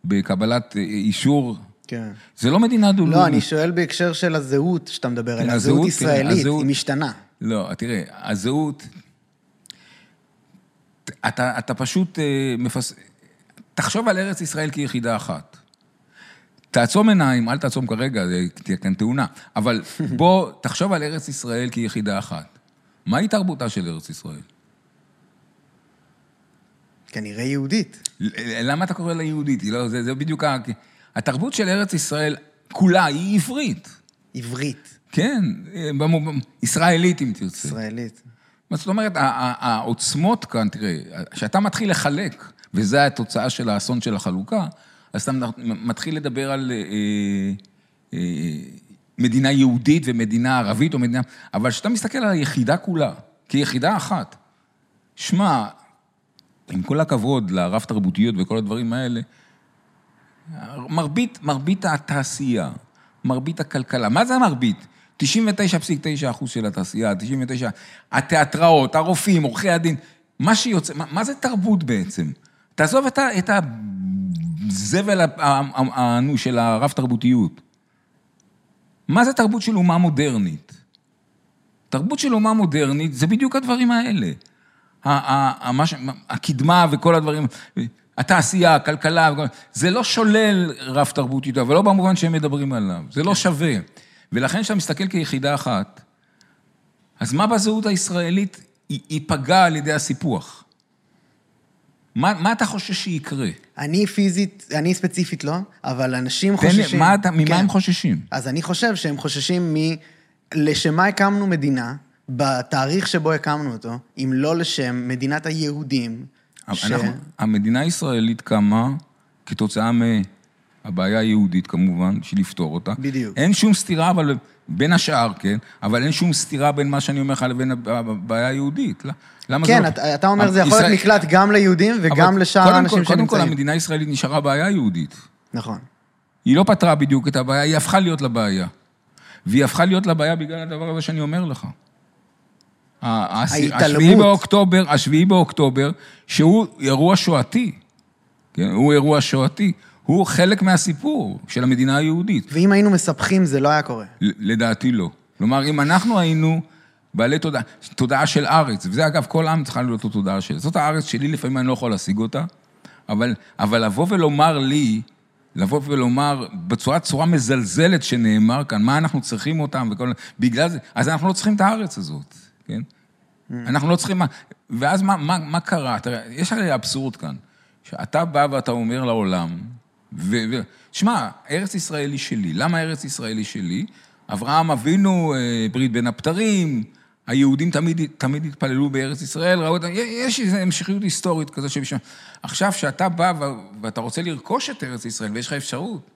בקבלת אישור כן. זה לא מדינה דו-לאומית. לא, אני שואל בהקשר של הזהות שאתה מדבר עליה, הזהות כן, ישראלית, הזהות... היא משתנה. לא, תראה, הזהות... אתה, אתה פשוט אה, מפס... תחשוב על ארץ ישראל כיחידה אחת. תעצום עיניים, אל תעצום כרגע, תהיה כאן תאונה, אבל בוא, תחשוב על ארץ ישראל כיחידה אחת. מהי תרבותה של ארץ ישראל? כנראה יהודית. למה אתה קורא לה יהודית? לא, זה, זה בדיוק ה... התרבות של ארץ ישראל כולה היא עברית. עברית. כן, ישראלית אם תרצה. ישראלית. זאת אומרת, העוצמות כאן, תראה, כשאתה מתחיל לחלק, וזו התוצאה של האסון של החלוקה, אז אתה מתחיל לדבר על אה, אה, מדינה יהודית ומדינה ערבית או מדינה... אבל כשאתה מסתכל על היחידה כולה, כיחידה אחת, שמע, עם כל הכבוד לרב תרבותיות וכל הדברים האלה, מרבית, מרבית התעשייה, מרבית הכלכלה, מה זה המרבית? 99.9 אחוז של התעשייה, 99, התיאטראות, הרופאים, עורכי הדין, מה שיוצא, מה, מה זה תרבות בעצם? תעזוב את, ה, את הזבל האנו של הרב-תרבותיות. מה זה תרבות של אומה מודרנית? תרבות של אומה מודרנית זה בדיוק הדברים האלה. הקדמה וכל הדברים. התעשייה, הכלכלה, זה לא שולל רב תרבותית, אבל לא במובן שהם מדברים עליו, זה לא כן. שווה. ולכן כשאתה מסתכל כיחידה אחת, אז מה בזהות הישראלית ייפגע על ידי הסיפוח? מה, מה אתה חושש שיקרה? אני פיזית, אני ספציפית לא, אבל אנשים חוששים... מה אתה, ממה כן. הם חוששים? אז אני חושב שהם חוששים מ... לשם מה הקמנו מדינה, בתאריך שבו הקמנו אותו, אם לא לשם מדינת היהודים, ש... אנחנו, המדינה הישראלית קמה כתוצאה מהבעיה היהודית כמובן, בשביל לפתור אותה. בדיוק. אין שום סתירה, אבל בין השאר, כן, אבל אין שום סתירה בין מה שאני אומר לך לבין הבעיה היהודית. למה כן, זאת... אתה, אתה אומר, זה יכול להיות מקלט גם ליהודים וגם לשאר האנשים שנמצאים. קודם כל, המדינה הישראלית נשארה בעיה יהודית. נכון. היא לא פתרה בדיוק את הבעיה, היא הפכה להיות לבעיה. והיא הפכה להיות לבעיה בגלל הדבר הזה שאני אומר לך. השביעי באוקטובר, השביעי באוקטובר, שהוא אירוע שואתי, כן? הוא אירוע שואתי, הוא חלק מהסיפור של המדינה היהודית. ואם היינו מספחים, זה לא היה קורה. לדעתי לא. כלומר, אם אנחנו היינו בעלי תודעה, תודעה של ארץ, וזה אגב, כל עם צריכה להיות לו תודעה של... זאת הארץ שלי, לפעמים אני לא יכול להשיג אותה, אבל, אבל לבוא ולומר לי, לבוא ולומר בצורה צורה מזלזלת שנאמר כאן, מה אנחנו צריכים אותם וכל... בגלל זה, אז אנחנו לא צריכים את הארץ הזאת, כן? Mm. אנחנו לא צריכים... ואז מה, מה, מה קרה? תראה, יש הרי אבסורד כאן. שאתה בא ואתה אומר לעולם, ו... ו שמע, ארץ ישראל היא שלי. למה ארץ ישראל היא שלי? אברהם אבינו, אה, ברית בין הבתרים, היהודים תמיד, תמיד התפללו בארץ ישראל, ראו אותם, יש איזו המשכיות היסטורית כזו שבשביל... עכשיו, כשאתה בא ואתה רוצה לרכוש את ארץ ישראל ויש לך אפשרות,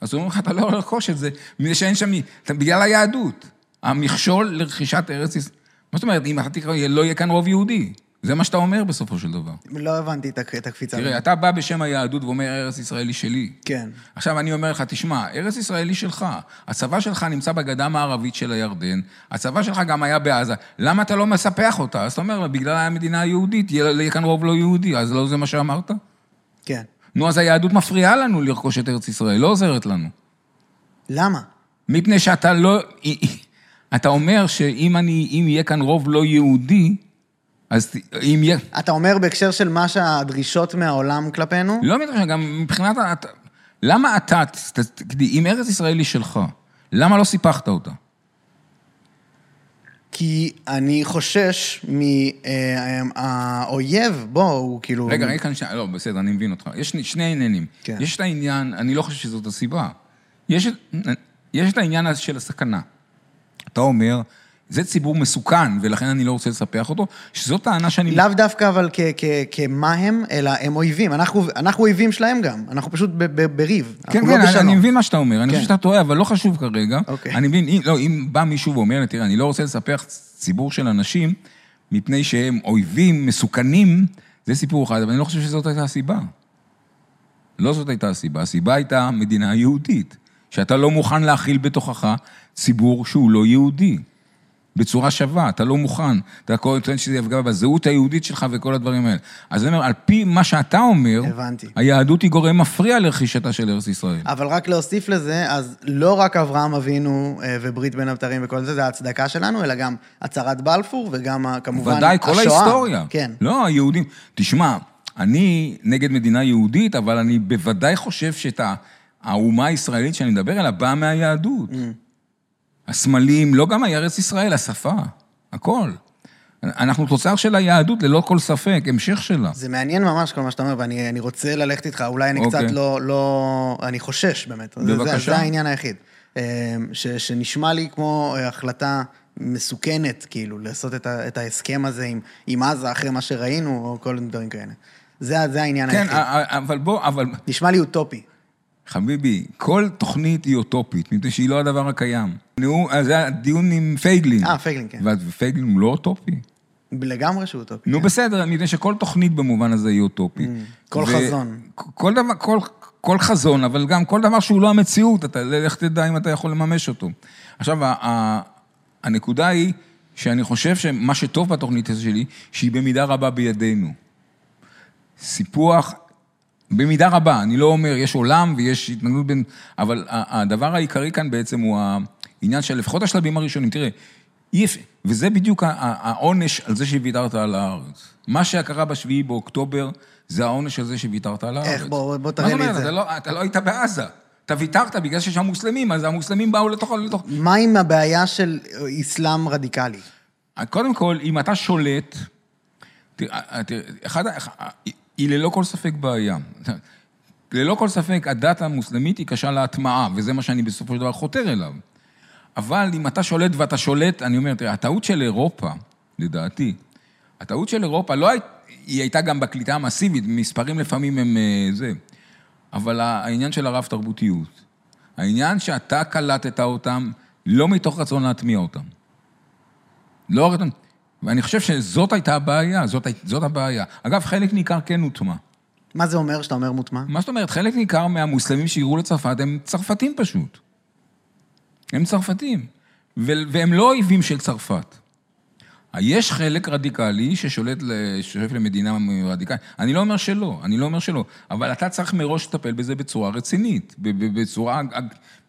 אז אומרים לך, אתה לא לרכוש את זה, מפני שאין שם... בגלל היהדות. המכשול לרכישת ארץ ישראל... מה זאת אומרת, אם אתה תקרא, לא יהיה כאן רוב יהודי. זה מה שאתה אומר בסופו של דבר. לא הבנתי את הקפיצה. תראה, אתה בא בשם היהדות ואומר, ארץ ישראל היא שלי. כן. עכשיו אני אומר לך, תשמע, ארץ ישראל היא שלך. הצבא שלך נמצא בגדה המערבית של הירדן, הצבא שלך גם היה בעזה. למה אתה לא מספח אותה? אז אתה אומר, בגלל המדינה היהודית, יהיה כאן רוב לא יהודי, אז לא זה מה שאמרת? כן. נו, אז היהדות מפריעה לנו לרכוש את ארץ ישראל, לא עוזרת לנו. למה? מפני שאתה לא... אתה אומר שאם אני, יהיה כאן רוב לא יהודי, אז אם יהיה... אתה אומר בהקשר של מה שהדרישות מהעולם כלפינו? לא מדרישה, גם מבחינת... למה אתה, אם ארץ ישראל היא שלך, למה לא סיפחת אותה? כי אני חושש מהאויב, אה, בוא, הוא כאילו... רגע, רגע, שנייה, לא, בסדר, אני מבין אותך. יש שני עניינים. כן. יש את העניין, אני לא חושב שזאת הסיבה. יש, יש את העניין של הסכנה. אתה אומר, זה ציבור מסוכן, ולכן אני לא רוצה לספח אותו, שזאת טענה שאני... לאו דווקא אבל כמה הם, אלא הם אויבים. אנחנו, אנחנו אויבים שלהם גם, אנחנו פשוט בריב. כן, כן, לא אני, אני מבין מה שאתה אומר, כן. אני חושב שאתה טועה, אבל לא חשוב כרגע. אוקיי. אני מבין, לא, אם בא מישהו ואומר, תראה, אני לא רוצה לספח ציבור של אנשים, מפני שהם אויבים, מסוכנים, זה סיפור אחד, אבל אני לא חושב שזאת הייתה הסיבה. לא זאת הייתה הסיבה, הסיבה הייתה מדינה יהודית, שאתה לא מוכן להכיל בתוכך ציבור שהוא לא יהודי. בצורה שווה, אתה לא מוכן. אתה כל טוען שזה יפגע בזהות היהודית שלך וכל הדברים האלה. אז אני אומר, על פי מה שאתה אומר, הבנתי. היהדות היא גורם מפריע לרכישתה של ארץ ישראל. אבל רק להוסיף לזה, אז לא רק אברהם אבינו אה, וברית בין הבתרים וכל זה, זה ההצדקה שלנו, אלא גם הצהרת בלפור וגם כמובן השואה. ודאי, כל ההיסטוריה. כן. לא, היהודים... תשמע, אני נגד מדינה יהודית, אבל אני בוודאי חושב שאת האומה הישראלית שאני מדבר עליה באה מהיהדות. Mm. הסמלים, לא גם ארץ ישראל, השפה, הכל. אנחנו תוצר של היהדות, ללא כל ספק, המשך שלה. זה מעניין ממש כל מה שאתה אומר, ואני רוצה ללכת איתך, אולי אני okay. קצת אוקיי. לא, לא... אני חושש באמת. בבקשה. זה, זה העניין היחיד. אה, ש, שנשמע לי כמו החלטה מסוכנת, כאילו, לעשות את, ה, את ההסכם הזה עם, עם עזה אחרי מה שראינו, או כל מיני דברים כאלה. זה, זה העניין כן, היחיד. כן, אבל בוא, אבל... נשמע לי אוטופי. חביבי, כל תוכנית היא אוטופית, מפני שהיא לא הדבר הקיים. נו, זה היה דיון עם פייגלין. אה, פייגלין, כן. ופייגלין הוא לא אוטופי. לגמרי שהוא אוטופי. נו, כן. בסדר, מפני שכל תוכנית במובן הזה היא אוטופית. Mm, כל חזון. כל דבר, כל, כל חזון, אבל גם כל דבר שהוא לא המציאות, אתה, לך תדע אם אתה יכול לממש אותו. עכשיו, הנקודה היא שאני חושב שמה שטוב בתוכנית הזאת שלי, שהיא במידה רבה בידינו. סיפוח במידה רבה, אני לא אומר, יש עולם ויש התנגדות בין... אבל הדבר העיקרי כאן בעצם הוא העניין של לפחות השלבים הראשונים. תראה, אי וזה בדיוק העונש על זה שוויתרת על הארץ. מה שקרה בשביעי באוקטובר, זה העונש על זה שוויתרת על הארץ. איך? בוא, בוא תראה לי את זה. מה זאת אומרת? אתה לא היית בעזה. אתה ויתרת בגלל שיש שם מוסלמים, אז המוסלמים באו לתוך... לתוך... מה עם הבעיה של אסלאם רדיקלי? קודם כל, אם אתה שולט... תראה, אחד... היא ללא כל ספק בעיה. ללא כל ספק, הדת המוסלמית היא קשה להטמעה, וזה מה שאני בסופו של דבר חותר אליו. אבל אם אתה שולט ואתה שולט, אני אומר, תראה, הטעות של אירופה, לדעתי, הטעות של אירופה, לא היית, היא הייתה גם בקליטה המסיבית, מספרים לפעמים הם אה, זה, אבל העניין של הרב-תרבותיות, העניין שאתה קלטת אותם לא מתוך רצון להטמיע אותם. לא רצון... ואני חושב שזאת הייתה הבעיה, זאת, זאת הבעיה. אגב, חלק ניכר כן הוטמע. מה זה אומר שאתה אומר מוטמע? מה זאת אומרת? חלק ניכר מהמוסלמים שהיגרו לצרפת הם צרפתים פשוט. הם צרפתים. והם לא אויבים של צרפת. יש חלק רדיקלי ששולט, שואף למדינה רדיקלית. אני לא אומר שלא, אני לא אומר שלא, אבל אתה צריך מראש לטפל בזה בצורה רצינית, בצורה...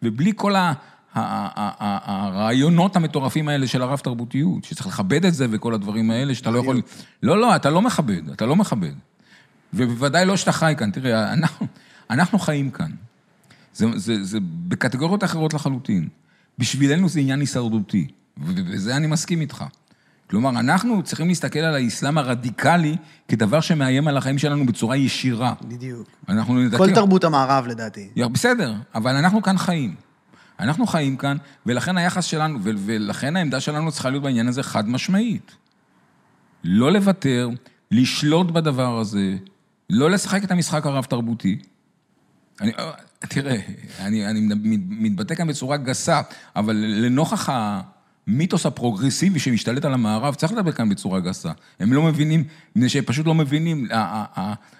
ובלי כל ה... הרעיונות המטורפים האלה של הרב תרבותיות, שצריך לכבד את זה וכל הדברים האלה, שאתה לא יכול... לא, לא, אתה לא מכבד, אתה לא מכבד. ובוודאי לא שאתה חי כאן. תראה, אנחנו, אנחנו חיים כאן. זה, זה, זה בקטגוריות אחרות לחלוטין. בשבילנו זה עניין הישרדותי, ובזה אני מסכים איתך. כלומר, אנחנו צריכים להסתכל על האסלאם הרדיקלי כדבר שמאיים על החיים שלנו בצורה ישירה. בדיוק. אנחנו נדכא... כל תרבות המערב, לדעתי. בסדר, אבל אנחנו כאן חיים. אנחנו חיים כאן, ולכן היחס שלנו, ולכן העמדה שלנו צריכה להיות בעניין הזה חד משמעית. לא לוותר, לשלוט בדבר הזה, לא לשחק את המשחק הרב-תרבותי. אני, תראה, אני, אני מתבטא כאן בצורה גסה, אבל לנוכח המיתוס הפרוגרסיבי שמשתלט על המערב, צריך לדבר כאן בצורה גסה. הם לא מבינים, מפני שהם פשוט לא מבינים,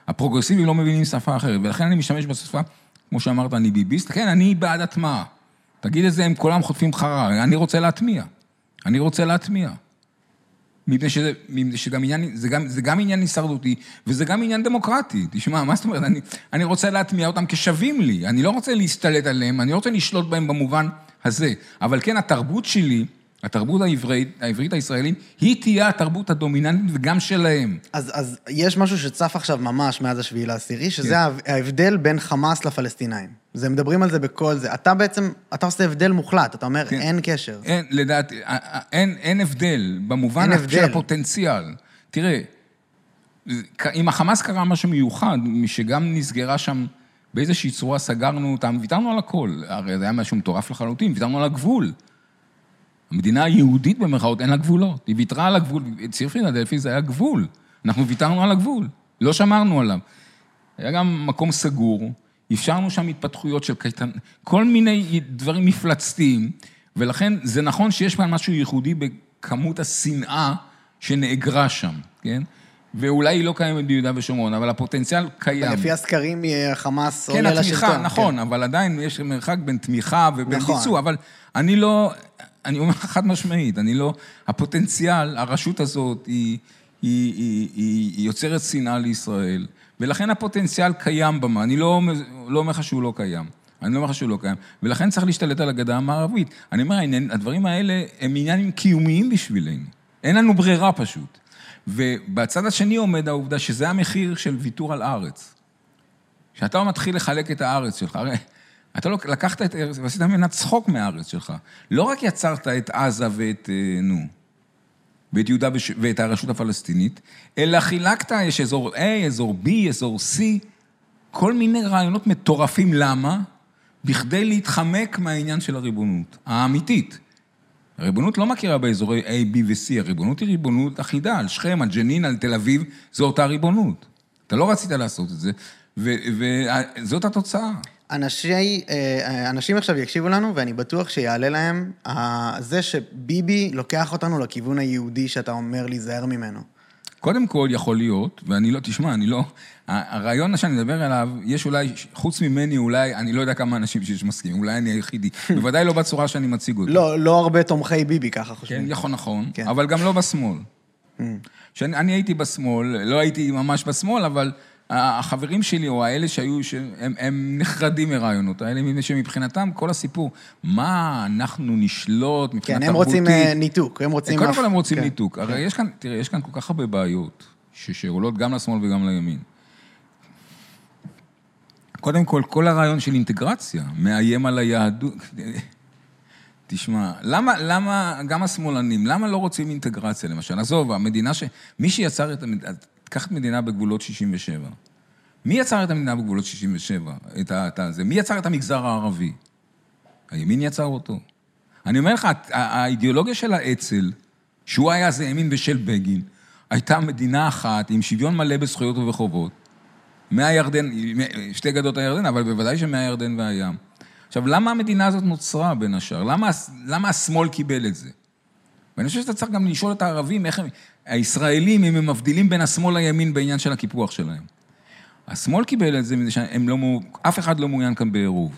הפרוגרסיבים לא מבינים שפה אחרת, ולכן אני משתמש בשפה, כמו שאמרת, אני ביביסט, כן, אני בעד הטמעה. תגיד את זה, הם כולם חוטפים חררה, אני רוצה להטמיע. אני רוצה להטמיע. מפני שזה, מפני שגם עניין, זה גם, זה גם עניין הישרדותי, וזה גם עניין דמוקרטי. תשמע, מה זאת אומרת? אני, אני רוצה להטמיע אותם כשווים לי, אני לא רוצה להשתלט עליהם, אני לא רוצה לשלוט בהם במובן הזה. אבל כן, התרבות שלי, התרבות העברית, העברית הישראלית, היא תהיה התרבות הדומיננטית וגם שלהם. אז, אז יש משהו שצף עכשיו ממש מאז השביעי לעשירי, שזה כן. ההבדל בין חמאס לפלסטינאים. זה, מדברים על זה בכל זה. אתה בעצם, אתה עושה הבדל מוחלט, אתה אומר, כן. אין קשר. אין, לדעתי, אין, אין הבדל, במובן אין הבדל. של הפוטנציאל. תראה, אם החמאס קרה משהו מיוחד, שגם נסגרה שם באיזושהי צורה, סגרנו אותם, ויתרנו על הכל. הרי זה היה משהו מטורף לחלוטין, ויתרנו על הגבול. המדינה היהודית במרכאות, אין לה גבולות. היא ויתרה על הגבול, ציר פילדלפי זה היה גבול. אנחנו ויתרנו על הגבול, לא שמרנו עליו. היה גם מקום סגור, אפשרנו שם התפתחויות של קייטן, כל מיני דברים מפלצתיים, ולכן זה נכון שיש כאן משהו ייחודי בכמות השנאה שנאגרה שם, כן? ואולי היא לא קיימת ביהודה ושומרון, אבל הפוטנציאל קיים. ולפי הסקרים, חמאס כן, עולה לשלטון. כן, נכון, כן. אבל עדיין יש מרחק בין תמיכה ובין נכון. ביצוע, אבל אני לא, אני אומר לך חד משמעית, אני לא... הפוטנציאל, הרשות הזאת, היא, היא, היא, היא, היא יוצרת שנאה לישראל, ולכן הפוטנציאל קיים במה, אני לא, לא אומר לך שהוא לא קיים. אני לא אומר לך שהוא לא קיים, ולכן צריך להשתלט על הגדה המערבית. אני אומר, הדברים האלה הם עניינים קיומיים בשבילנו. אין לנו ברירה פשוט. ובצד השני עומד העובדה שזה המחיר של ויתור על ארץ. כשאתה מתחיל לחלק את הארץ שלך, הרי אתה לא, לקחת את ארץ ועשית ממנה צחוק מהארץ שלך. לא רק יצרת את עזה ואת, אה, נו, ואת יהודה וש... ואת הרשות הפלסטינית, אלא חילקת, יש אזור A, אזור B, אזור C, כל מיני רעיונות מטורפים. למה? בכדי להתחמק מהעניין של הריבונות, האמיתית. הריבונות לא מכירה באזורי A, B ו-C, הריבונות היא ריבונות אחידה, על שכם, על ג'נין, על תל אביב, זו אותה ריבונות. אתה לא רצית לעשות את זה, וזאת התוצאה. אנשי, אה, אנשים עכשיו יקשיבו לנו, ואני בטוח שיעלה להם זה שביבי לוקח אותנו לכיוון היהודי שאתה אומר להיזהר ממנו. קודם כל, יכול להיות, ואני לא, תשמע, אני לא... הרעיון שאני מדבר עליו, יש אולי, חוץ ממני, אולי, אני לא יודע כמה אנשים שיש מסכימים, אולי אני היחידי. בוודאי לא בצורה שאני מציג אותו. לא, לא הרבה תומכי ביבי ככה חושבים. כן, יכול, נכון, כן. אבל גם לא בשמאל. mm. הייתי בשמאל, לא הייתי ממש בשמאל, אבל החברים שלי, או האלה שהיו, הם, הם נחרדים מרעיונות האלה, מפני שמבחינתם כל הסיפור, מה אנחנו נשלוט מבחינה תרבותית. כן, הם רוצים אה, ניתוק, הם רוצים... קודם כל הם רוצים כן. ניתוק. כן. הרי יש כאן, תראה, יש כאן כל כך הרבה בעיות, שעולות גם לשמאל וגם לימין. קודם כל, כל הרעיון של אינטגרציה מאיים על היהדות. תשמע, למה, למה, גם השמאלנים, למה לא רוצים אינטגרציה למשל? עזוב, המדינה ש... מי שיצר את קח את מדינה בגבולות 67. מי יצר את המדינה בגבולות 67? את ה... זה? מי יצר את המגזר הערבי? הימין יצר אותו. אני אומר לך, האידיאולוגיה של האצ"ל, שהוא היה זה ימין ושל בגין, הייתה מדינה אחת עם שוויון מלא בזכויות ובחובות. מהירדן, שתי גדות הירדן, אבל בוודאי שמהירדן והים. עכשיו, למה המדינה הזאת נוצרה בין השאר? למה, למה השמאל קיבל את זה? ואני חושב שאתה צריך גם לשאול את הערבים, איך הם, הישראלים, אם הם מבדילים בין השמאל לימין בעניין של הקיפוח שלהם. השמאל קיבל את זה מזה שהם לא, אף אחד לא מעוניין כאן בעירוב.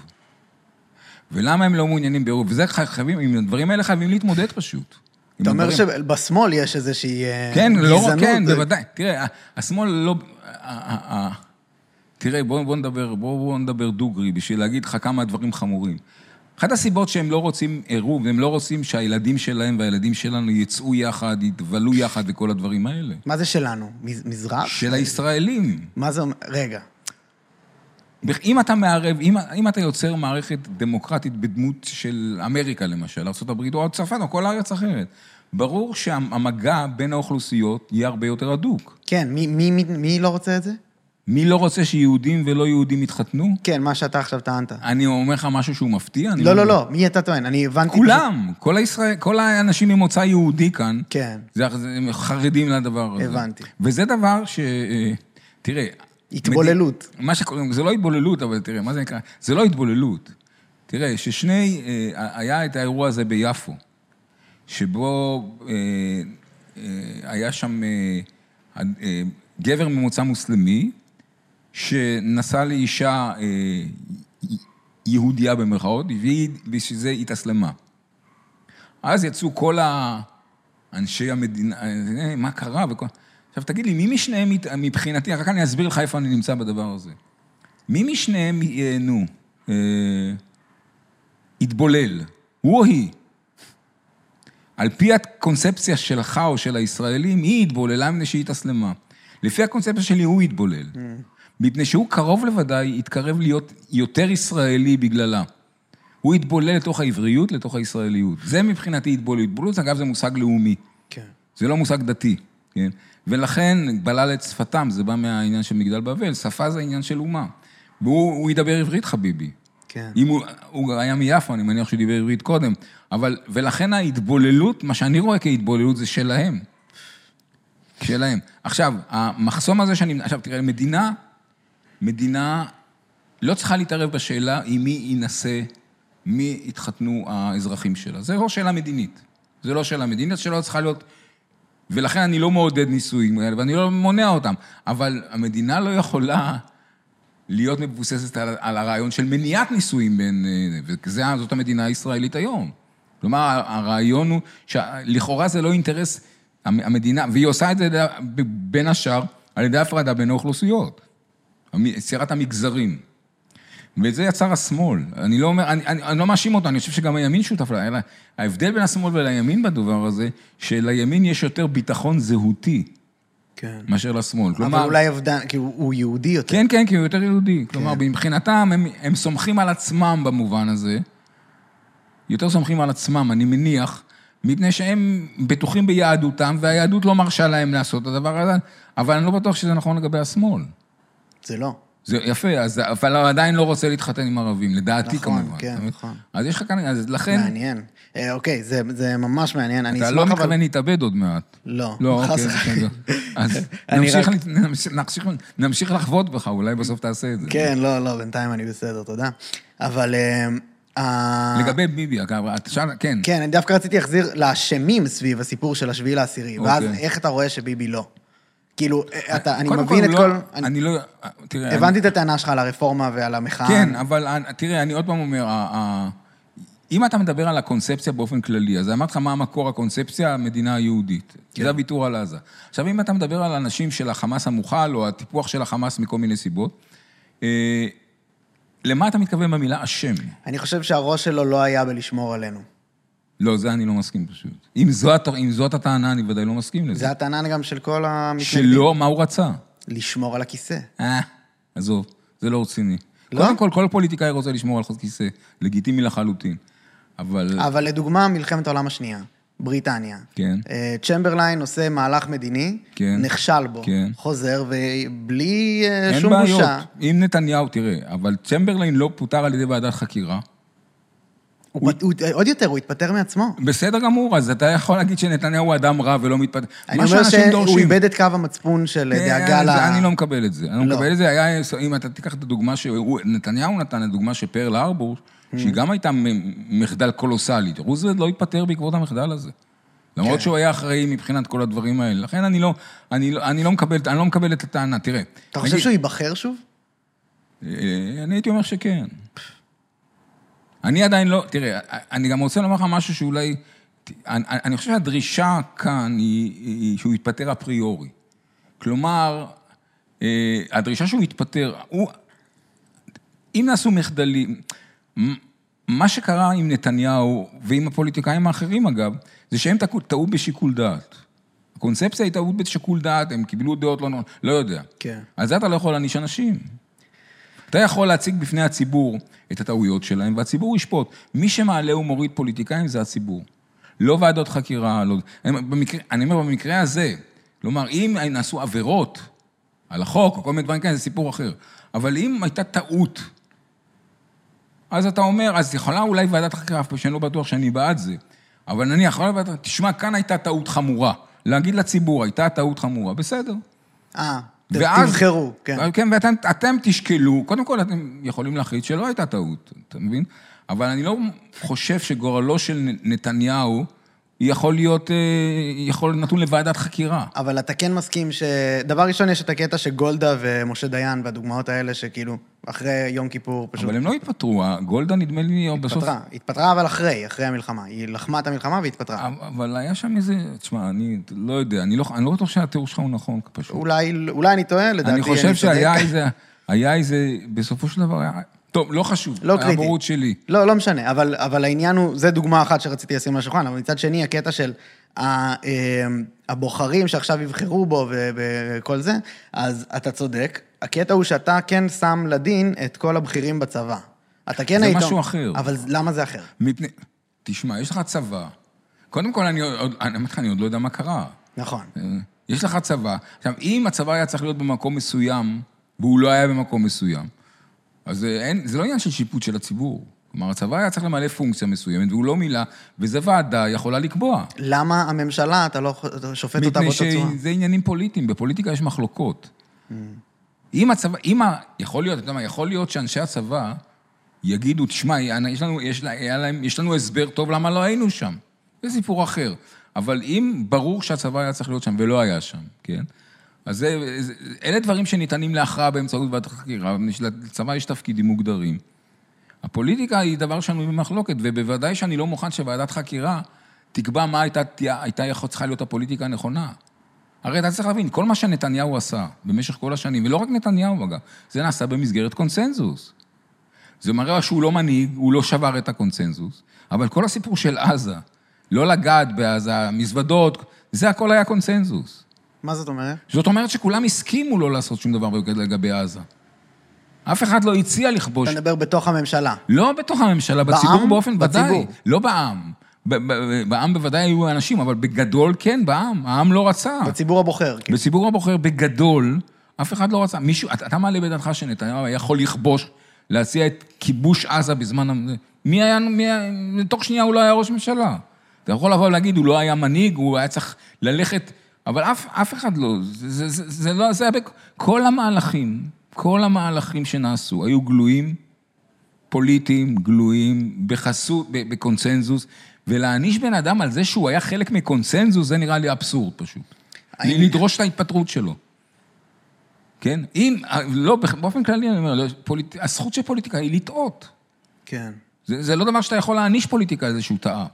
ולמה הם לא מעוניינים בעירוב? וזה חייבים, עם הדברים האלה חייבים להתמודד פשוט. אתה אומר שבשמאל יש איזושהי גזענות. כן, לא, כן, בוודאי. תראה, השמאל לא... תראה, בואו בוא נדבר, בוא נדבר דוגרי בשביל להגיד לך כמה דברים חמורים. אחת הסיבות שהם לא רוצים עירוב, הם לא רוצים שהילדים שלהם והילדים שלנו יצאו יחד, יתבלו יחד וכל הדברים האלה. מה זה שלנו? מז- מזרח? של הישראלים. מה זה אומר? רגע. אם אתה מערב, אם, אם אתה יוצר מערכת דמוקרטית בדמות של אמריקה למשל, ארה"ב או צרפת או כל ארץ אחרת, ברור שהמגע בין האוכלוסיות יהיה הרבה יותר הדוק. כן, מי, מי, מי, מי לא רוצה את זה? מי לא רוצה שיהודים ולא יהודים יתחתנו? כן, מה שאתה עכשיו טענת. אני אומר לך משהו שהוא מפתיע? אני לא, לא, לא, מי אתה טוען? אני הבנתי... כולם, כל, הישראל, כל האנשים ממוצא יהודי כאן, כן, זה, הם חרדים לדבר הזה. הבנתי. וזה דבר ש... אה, תראה... התבוללות. מד... מה שקוראים, זה לא התבוללות, אבל תראה, מה זה נקרא? זה לא התבוללות. תראה, ששני, אה, היה את האירוע הזה ביפו, שבו אה, אה, היה שם גבר ממוצא מוסלמי, שנסע לאישה אה, יהודייה במרכאות, והיא בשביל זה התאסלמה. אז יצאו כל האנשי המדינה, אה, מה קרה וכל... עכשיו תגיד לי, מי משניהם, מבחינתי, רק אני אסביר לך איפה אני נמצא בדבר הזה. מי משניהם, אה, נו, אה, התבולל? הוא או היא? על פי הקונספציה שלך או של הישראלים, היא התבוללה מפני שהיא התאסלמה. לפי הקונספציה שלי, הוא התבולל. Mm. מפני שהוא קרוב לוודאי התקרב להיות יותר ישראלי בגללה. הוא התבולל לתוך העבריות, לתוך הישראליות. זה מבחינתי התבוללות. התבוללות, אגב, זה מושג לאומי. כן. זה לא מושג דתי, כן? ולכן בלל את שפתם, זה בא מהעניין של מגדל בבל, שפה זה עניין של אומה. והוא ידבר עברית, חביבי. כן. אם הוא, הוא היה מיפו, אני מניח שהוא דיבר עברית קודם, אבל, ולכן ההתבוללות, מה שאני רואה כהתבוללות זה שלהם. שלהם. עכשיו, המחסום הזה שאני... עכשיו, תראה, מדינה, מדינה לא צריכה להתערב בשאלה עם מי יינשא, מי יתחתנו האזרחים שלה. זה לא שאלה מדינית. זה לא שאלה מדינית, שלא צריכה להיות... ולכן אני לא מעודד נישואים, ואני לא מונע אותם. אבל המדינה לא יכולה להיות מבוססת על, על הרעיון של מניעת נישואים בין... וזאת המדינה הישראלית היום. כלומר, הרעיון הוא שלכאורה זה לא אינטרס המדינה, והיא עושה את זה בין השאר על ידי הפרדה בין האוכלוסיות, יצירת המגזרים. וזה יצר השמאל. אני לא אומר, אני, אני, אני לא מאשים אותו, אני חושב שגם הימין שותף לה. ההבדל בין השמאל ולימין בדבר הזה, שלימין יש יותר ביטחון זהותי. כן. מאשר לשמאל. כלומר... אבל אולי אובדן, כי הוא, הוא יהודי יותר. כן, כן, כי הוא יותר יהודי. כן. כלומר, מבחינתם, הם, הם סומכים על עצמם במובן הזה. יותר סומכים על עצמם, אני מניח, מפני שהם בטוחים ביהדותם, והיהדות לא מרשה להם לעשות את הדבר הזה, אבל אני לא בטוח שזה נכון לגבי השמאל. זה לא. זה יפה, אז, אבל הוא עדיין לא רוצה להתחתן עם ערבים, לדעתי נכון, כמובן. כן, נכון. אז יש לך כאן, אז לכן... מעניין. אה, אוקיי, זה, זה ממש מעניין. אני אתה לא אבל... מתכוון להתאבד עוד מעט. לא. לא, אוקיי, בסדר. אז נמשיך, רק... נמשיך, נמשיך לחוות בך, אולי בסוף תעשה את זה. כן, לא, לא, בינתיים אני בסדר, תודה. אבל... אה, לגבי ביבי, אגב, אתה שאל, כן. כן, אני דווקא רציתי להחזיר לאשמים סביב הסיפור של השביעי לעשירי, ואז אוקיי. איך אתה רואה שביבי לא? כאילו, אתה, אני מבין את לא, כל... אני, אני לא... תראה... הבנתי אני... את הטענה שלך על הרפורמה ועל המחאה. כן, אבל תראה, אני עוד פעם אומר, אם אתה מדבר על הקונספציה באופן כללי, אז אמרתי לך מה המקור הקונספציה, המדינה היהודית. כן. זה הוויתור על עזה. עכשיו, אם אתה מדבר על אנשים של החמאס המוכל, או הטיפוח של החמאס מכל מיני סיבות, אה, למה אתה מתכוון במילה אשם? אני חושב שהראש שלו לא היה בלשמור עלינו. לא, זה אני לא מסכים פשוט. אם זאת, אם זאת הטענה, אני ודאי לא מסכים לזה. זה הטענה גם של כל המתנגדים. שלא, מה הוא רצה? לשמור על הכיסא. אה, עזוב, זה לא רציני. לא? קודם כל, כל פוליטיקאי רוצה לשמור על כיסא. לגיטימי לחלוטין. אבל... אבל לדוגמה, מלחמת העולם השנייה, בריטניה. כן. אה, צ'מברליין עושה מהלך מדיני, כן. נכשל בו, כן. חוזר, ובלי אה, אין שום בעיות. בושה. אם נתניהו, תראה, אבל צ'מברליין לא פוטר על ידי ועדת חקירה. הוא, הוא, הוא, עוד יותר, הוא התפטר מעצמו. בסדר גמור, אז אתה יכול להגיד שנתניהו הוא אדם רע ולא מתפטר. אני אומר שהוא. איבד את קו המצפון של כן, דאגה ל... זה- אני לא מקבל את זה. אני לא. לא מקבל את זה. היה, אם אתה תיקח את הדוגמה שנתניהו נתן, הדוגמה של פרל ארבור, Mm. שהיא גם הייתה מחדל קולוסלי. רוזוולט לא התפטר בעקבות המחדל הזה. למרות כן. שהוא היה אחראי מבחינת כל הדברים האלה. לכן אני לא, אני לא, אני לא מקבל, אני לא מקבל את הטענה. תראה. אתה חושב נגיד- שהוא ייבחר שוב? אה, אני הייתי אומר שכן. אני עדיין לא, תראה, אני גם רוצה לומר לך משהו שאולי, אני, אני חושב שהדרישה כאן היא, היא שהוא יתפטר אפריורי. כלומר, אה, הדרישה שהוא יתפטר, הוא, אם נעשו מחדלים, מה שקרה עם נתניהו, ועם הפוליטיקאים האחרים אגב, זה שהם טעו- בשיקול דעת. הקונספציה היא טעות בשיקול דעת, הם קיבלו דעות לא נכונות, לא יודע. כן. על זה אתה לא יכול להעניש אנשים. אתה יכול להציג בפני הציבור את הטעויות שלהם, והציבור ישפוט. מי שמעלה ומוריד פוליטיקאים זה הציבור. לא ועדות חקירה, לא... הם, במקרה, אני אומר, במקרה הזה, כלומר, אם נעשו עבירות על החוק, או כל מיני דברים כאלה, זה סיפור אחר. אבל אם הייתה טעות, אז אתה אומר, אז יכולה אולי ועדת חקירה, אף פעם שאני לא בטוח שאני בעד זה, אבל נניח, יכולה ועדת- תשמע, כאן הייתה טעות חמורה. להגיד לציבור, הייתה טעות חמורה, בסדר. אה, ואז- תבחרו, כן. כן, ואתם אתם תשקלו, קודם כל אתם יכולים להחליט שלא הייתה טעות, אתה מבין? אבל אני לא חושב שגורלו של נתניהו יכול להיות, אה, יכול נתון לוועדת חקירה. אבל אתה כן מסכים ש... דבר ראשון, יש את הקטע שגולדה ומשה דיין והדוגמאות האלה, שכאילו, אחרי יום כיפור פשוט אבל הם לא התפטרו, גולדה נדמה לי או בסוף... התפטרה. התפטרה, אבל אחרי, אחרי המלחמה. היא לחמה את המלחמה והתפטרה. אבל היה שם איזה, תשמע, אני לא יודע, אני לא, אני לא בטוח שהתיאור שלך הוא נכון, פשוט. אולי, אולי אני טועה, לדעתי אני אני חושב שהיה צודק. איזה, היה איזה, בסופו של דבר היה... טוב, לא חשוב. לא קריטי. הבורות שלי. לא, לא משנה, אבל, אבל העניין הוא, זה דוגמה אחת שרציתי לשים על השולחן, אבל מצד שני, הקטע של ה, אה, הבוחרים שעכשיו יבחרו בו וכל זה, אז אתה צודק. הקטע הוא שאתה כן שם לדין את כל הבכירים בצבא. אתה כן זה היית... משהו אחר. אבל למה זה אחר? מפני... תשמע, יש לך צבא. קודם כל, אני עוד, אני אומר לך, אני עוד לא יודע מה קרה. נכון. אה, יש לך צבא. עכשיו, אם הצבא היה צריך להיות במקום מסוים, והוא לא היה במקום מסוים, אז אה, אין, זה לא עניין של שיפוט של הציבור. כלומר, הצבא היה צריך למלא פונקציה מסוימת, והוא לא מילא, וזה ועדה יכולה לקבוע. למה הממשלה, אתה לא שופט אותה מפני באותה צורה? שזה עניינים פוליטיים, בפוליטיקה יש מחלוקות. אם הצבא, אם ה... יכול להיות, אתה יודע מה, יכול להיות שאנשי הצבא יגידו, תשמע, יש לנו, יש, להם, יש לנו הסבר טוב למה לא היינו שם. זה סיפור אחר. אבל אם ברור שהצבא היה צריך להיות שם ולא היה שם, כן? אז זה, אלה דברים שניתנים להכרעה באמצעות ועדת חקירה, לצבא יש תפקידים מוגדרים. הפוליטיקה היא דבר שנוי במחלוקת, ובוודאי שאני לא מוכן שוועדת חקירה תקבע מה הייתה, הייתה צריכה להיות הפוליטיקה הנכונה. הרי אתה צריך להבין, כל מה שנתניהו עשה במשך כל השנים, ולא רק נתניהו אגב, זה נעשה במסגרת קונסנזוס. זה מראה שהוא לא מנהיג, הוא לא שבר את הקונסנזוס, אבל כל הסיפור של עזה, לא לגעת בעזה, מזוודות, זה הכל היה קונסנזוס. מה זאת אומרת? זאת אומרת שכולם הסכימו לא לעשות שום דבר לגבי עזה. אף אחד לא הציע לכבוש. אתה מדבר בתוך הממשלה. לא בתוך הממשלה, בציבור בעם? באופן ודאי. בציבור. לא בעם. בעם בוודאי היו אנשים, אבל בגדול כן, בעם. העם לא רצה. בציבור הבוחר, כן. בציבור הבוחר בגדול, אף אחד לא רצה. מישהו, אתה, מעלה בדעתך שנתניהו היה יכול לכבוש, להציע את כיבוש עזה בזמן... מי היה, מי היה, תוך שנייה הוא לא היה ראש ממשלה. אתה יכול לבוא ולהגיד, הוא לא היה מנהיג, הוא היה צריך ללכת, אבל אף, אף אחד לא, זה, זה, זה, זה לא, זה היה, כל המהלכים, כל המהלכים שנעשו היו גלויים, פוליטיים, גלויים, בחסות, ב- בקונסנזוס, ולהעניש בן אדם על זה שהוא היה חלק מקונסנזוס, זה נראה לי אבסורד פשוט. האם- לדרוש את ההתפטרות שלו. כן? אם, לא, באופן כללי אני אומר, לא, פוליט... הזכות של פוליטיקה היא לטעות. כן. זה, זה לא דבר שאתה יכול להעניש פוליטיקה על זה שהוא טעה.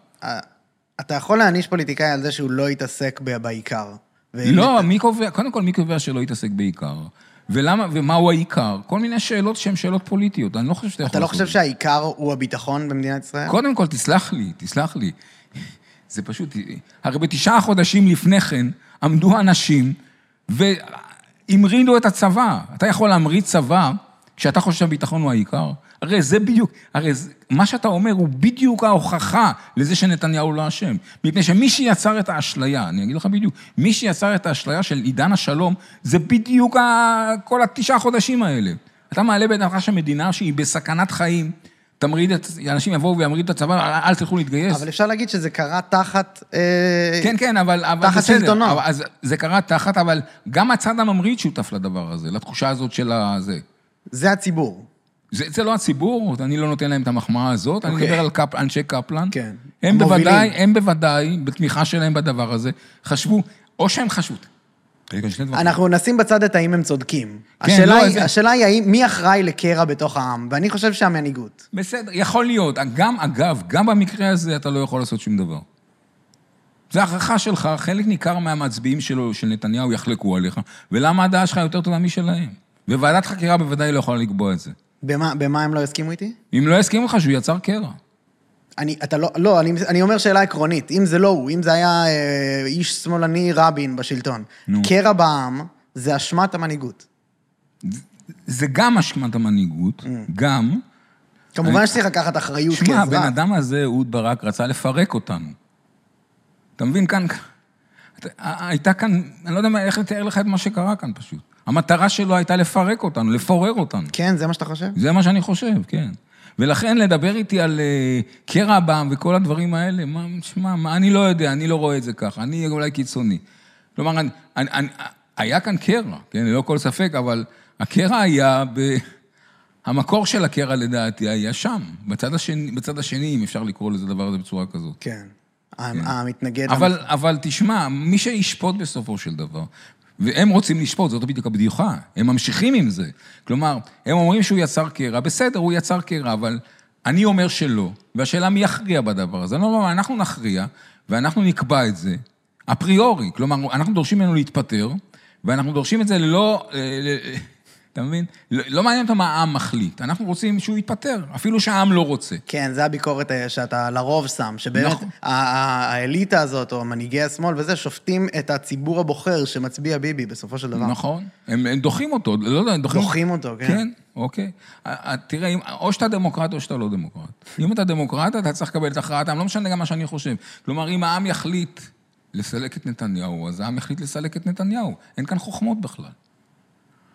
אתה יכול להעניש פוליטיקאי על זה שהוא לא יתעסק בעיקר. לא, מי קובע, קודם כל, מי קובע שלא יתעסק בעיקר? ולמה, ומהו העיקר? כל מיני שאלות שהן שאלות פוליטיות, אני לא חושב שאתה יכול אתה לא חושב. שהעיקר הוא הביטחון במדינת ישראל? קודם כל, תסלח לי, תסלח לי. זה פשוט, הרי בתשעה חודשים לפני כן עמדו אנשים והמרידו את הצבא. אתה יכול להמריד צבא כשאתה חושב שהביטחון הוא העיקר? הרי זה בדיוק, הרי זה, מה שאתה אומר הוא בדיוק ההוכחה לזה שנתניהו לא אשם. מפני שמי שיצר את האשליה, אני אגיד לך בדיוק, מי שיצר את האשליה של עידן השלום, זה בדיוק ה, כל התשעה חודשים האלה. אתה מעלה בדעתך שמדינה שהיא בסכנת חיים, תמריד את, אנשים יבואו וימרידו את הצבא, אל תלכו להתגייס. אבל אפשר להגיד שזה קרה תחת... אה, כן, כן, אבל... אבל תחת. שלטונו. אז זה קרה תחת, אבל גם הצד הממריד שותף לדבר הזה, לתחושה הזאת של הזה. זה הציבור. זה, זה לא הציבור, אני לא נותן להם את המחמאה הזאת, אני אוקיי. מדבר על קפ, אנשי קפלן. כן. הם המובילים. בוודאי, הם בוודאי, בתמיכה שלהם בדבר הזה, חשבו, או שהם חשבו... אנחנו נשים בצד את האם הם צודקים. כן, השאלה לא, היא- זה- השאלה היא האם- מי אחראי לקרע בתוך העם, ואני חושב שהמנהיגות. בסדר, יכול להיות. גם, אגב, גם במקרה הזה אתה לא יכול לעשות שום דבר. זה הערכה שלך, חלק ניכר מהמצביעים שלו, של נתניהו יחלקו עליך, ולמה הדעה שלך יותר טובה משלהם? וועדת חקירה בוודאי לא יכולה לקבוע את זה. במה במה הם לא הסכימו איתי? אם לא יסכימו לך שהוא יצר קרע. אני, אתה לא, לא, אני, אני אומר שאלה עקרונית, אם זה לא הוא, אם זה היה אה, איש שמאלני רבין בשלטון, נו. קרע בעם זה אשמת המנהיגות. זה גם אשמת המנהיגות, גם... כמובן שצריך לקחת אחריות שמע, כאזרח. הבן אדם הזה, אהוד ברק, רצה לפרק אותנו. אתה מבין, כאן... הייתה כאן, אני לא יודע איך לתאר לך את מה שקרה כאן פשוט. המטרה שלו הייתה לפרק אותנו, לפורר אותנו. כן, זה מה שאתה חושב? זה מה שאני חושב, כן. ולכן לדבר איתי על אה, קרע בעם וכל הדברים האלה, מה, שמע, מה, אני לא יודע, אני לא רואה את זה ככה, אני אולי קיצוני. כלומר, אני, אני, אני, היה כאן קרע, כן, ללא כל ספק, אבל הקרע היה ב... המקור של הקרע לדעתי היה שם, בצד השני, בצד השני, אם אפשר לקרוא לזה דבר הזה בצורה כזאת. כן. המתנגד... אבל, אבל תשמע, מי שישפוט בסופו של דבר, והם רוצים לשפוט, זאת בדיוק הבדיחה, הם ממשיכים עם זה. כלומר, הם אומרים שהוא יצר קרע, בסדר, הוא יצר קרע, אבל אני אומר שלא, והשאלה מי יכריע בדבר הזה. לא, לא, אנחנו נכריע, ואנחנו נקבע את זה, אפריורי. כלומר, אנחנו דורשים ממנו להתפטר, ואנחנו דורשים את זה ללא... אתה מבין? לא, לא מעניין אותם מה העם מחליט, אנחנו רוצים שהוא יתפטר, אפילו שהעם לא רוצה. כן, זה הביקורת אה, שאתה לרוב שם, שבאמת נכון. האליטה הזאת, או מנהיגי השמאל וזה, שופטים את הציבור הבוחר שמצביע ביבי בסופו של דבר. נכון, הם, הם דוחים אותו, לא יודע, הם דוחים, דוחים אותו, כן. כן, אוקיי. תראה, או שאתה דמוקרט או שאתה לא דמוקרט. אם אתה דמוקרט, אתה צריך לקבל את הכרעת העם, לא משנה גם מה שאני חושב. כלומר, אם העם יחליט לסלק את נתניהו, אז העם יחליט לסלק את נתניהו. אין כאן חוכמות בכלל.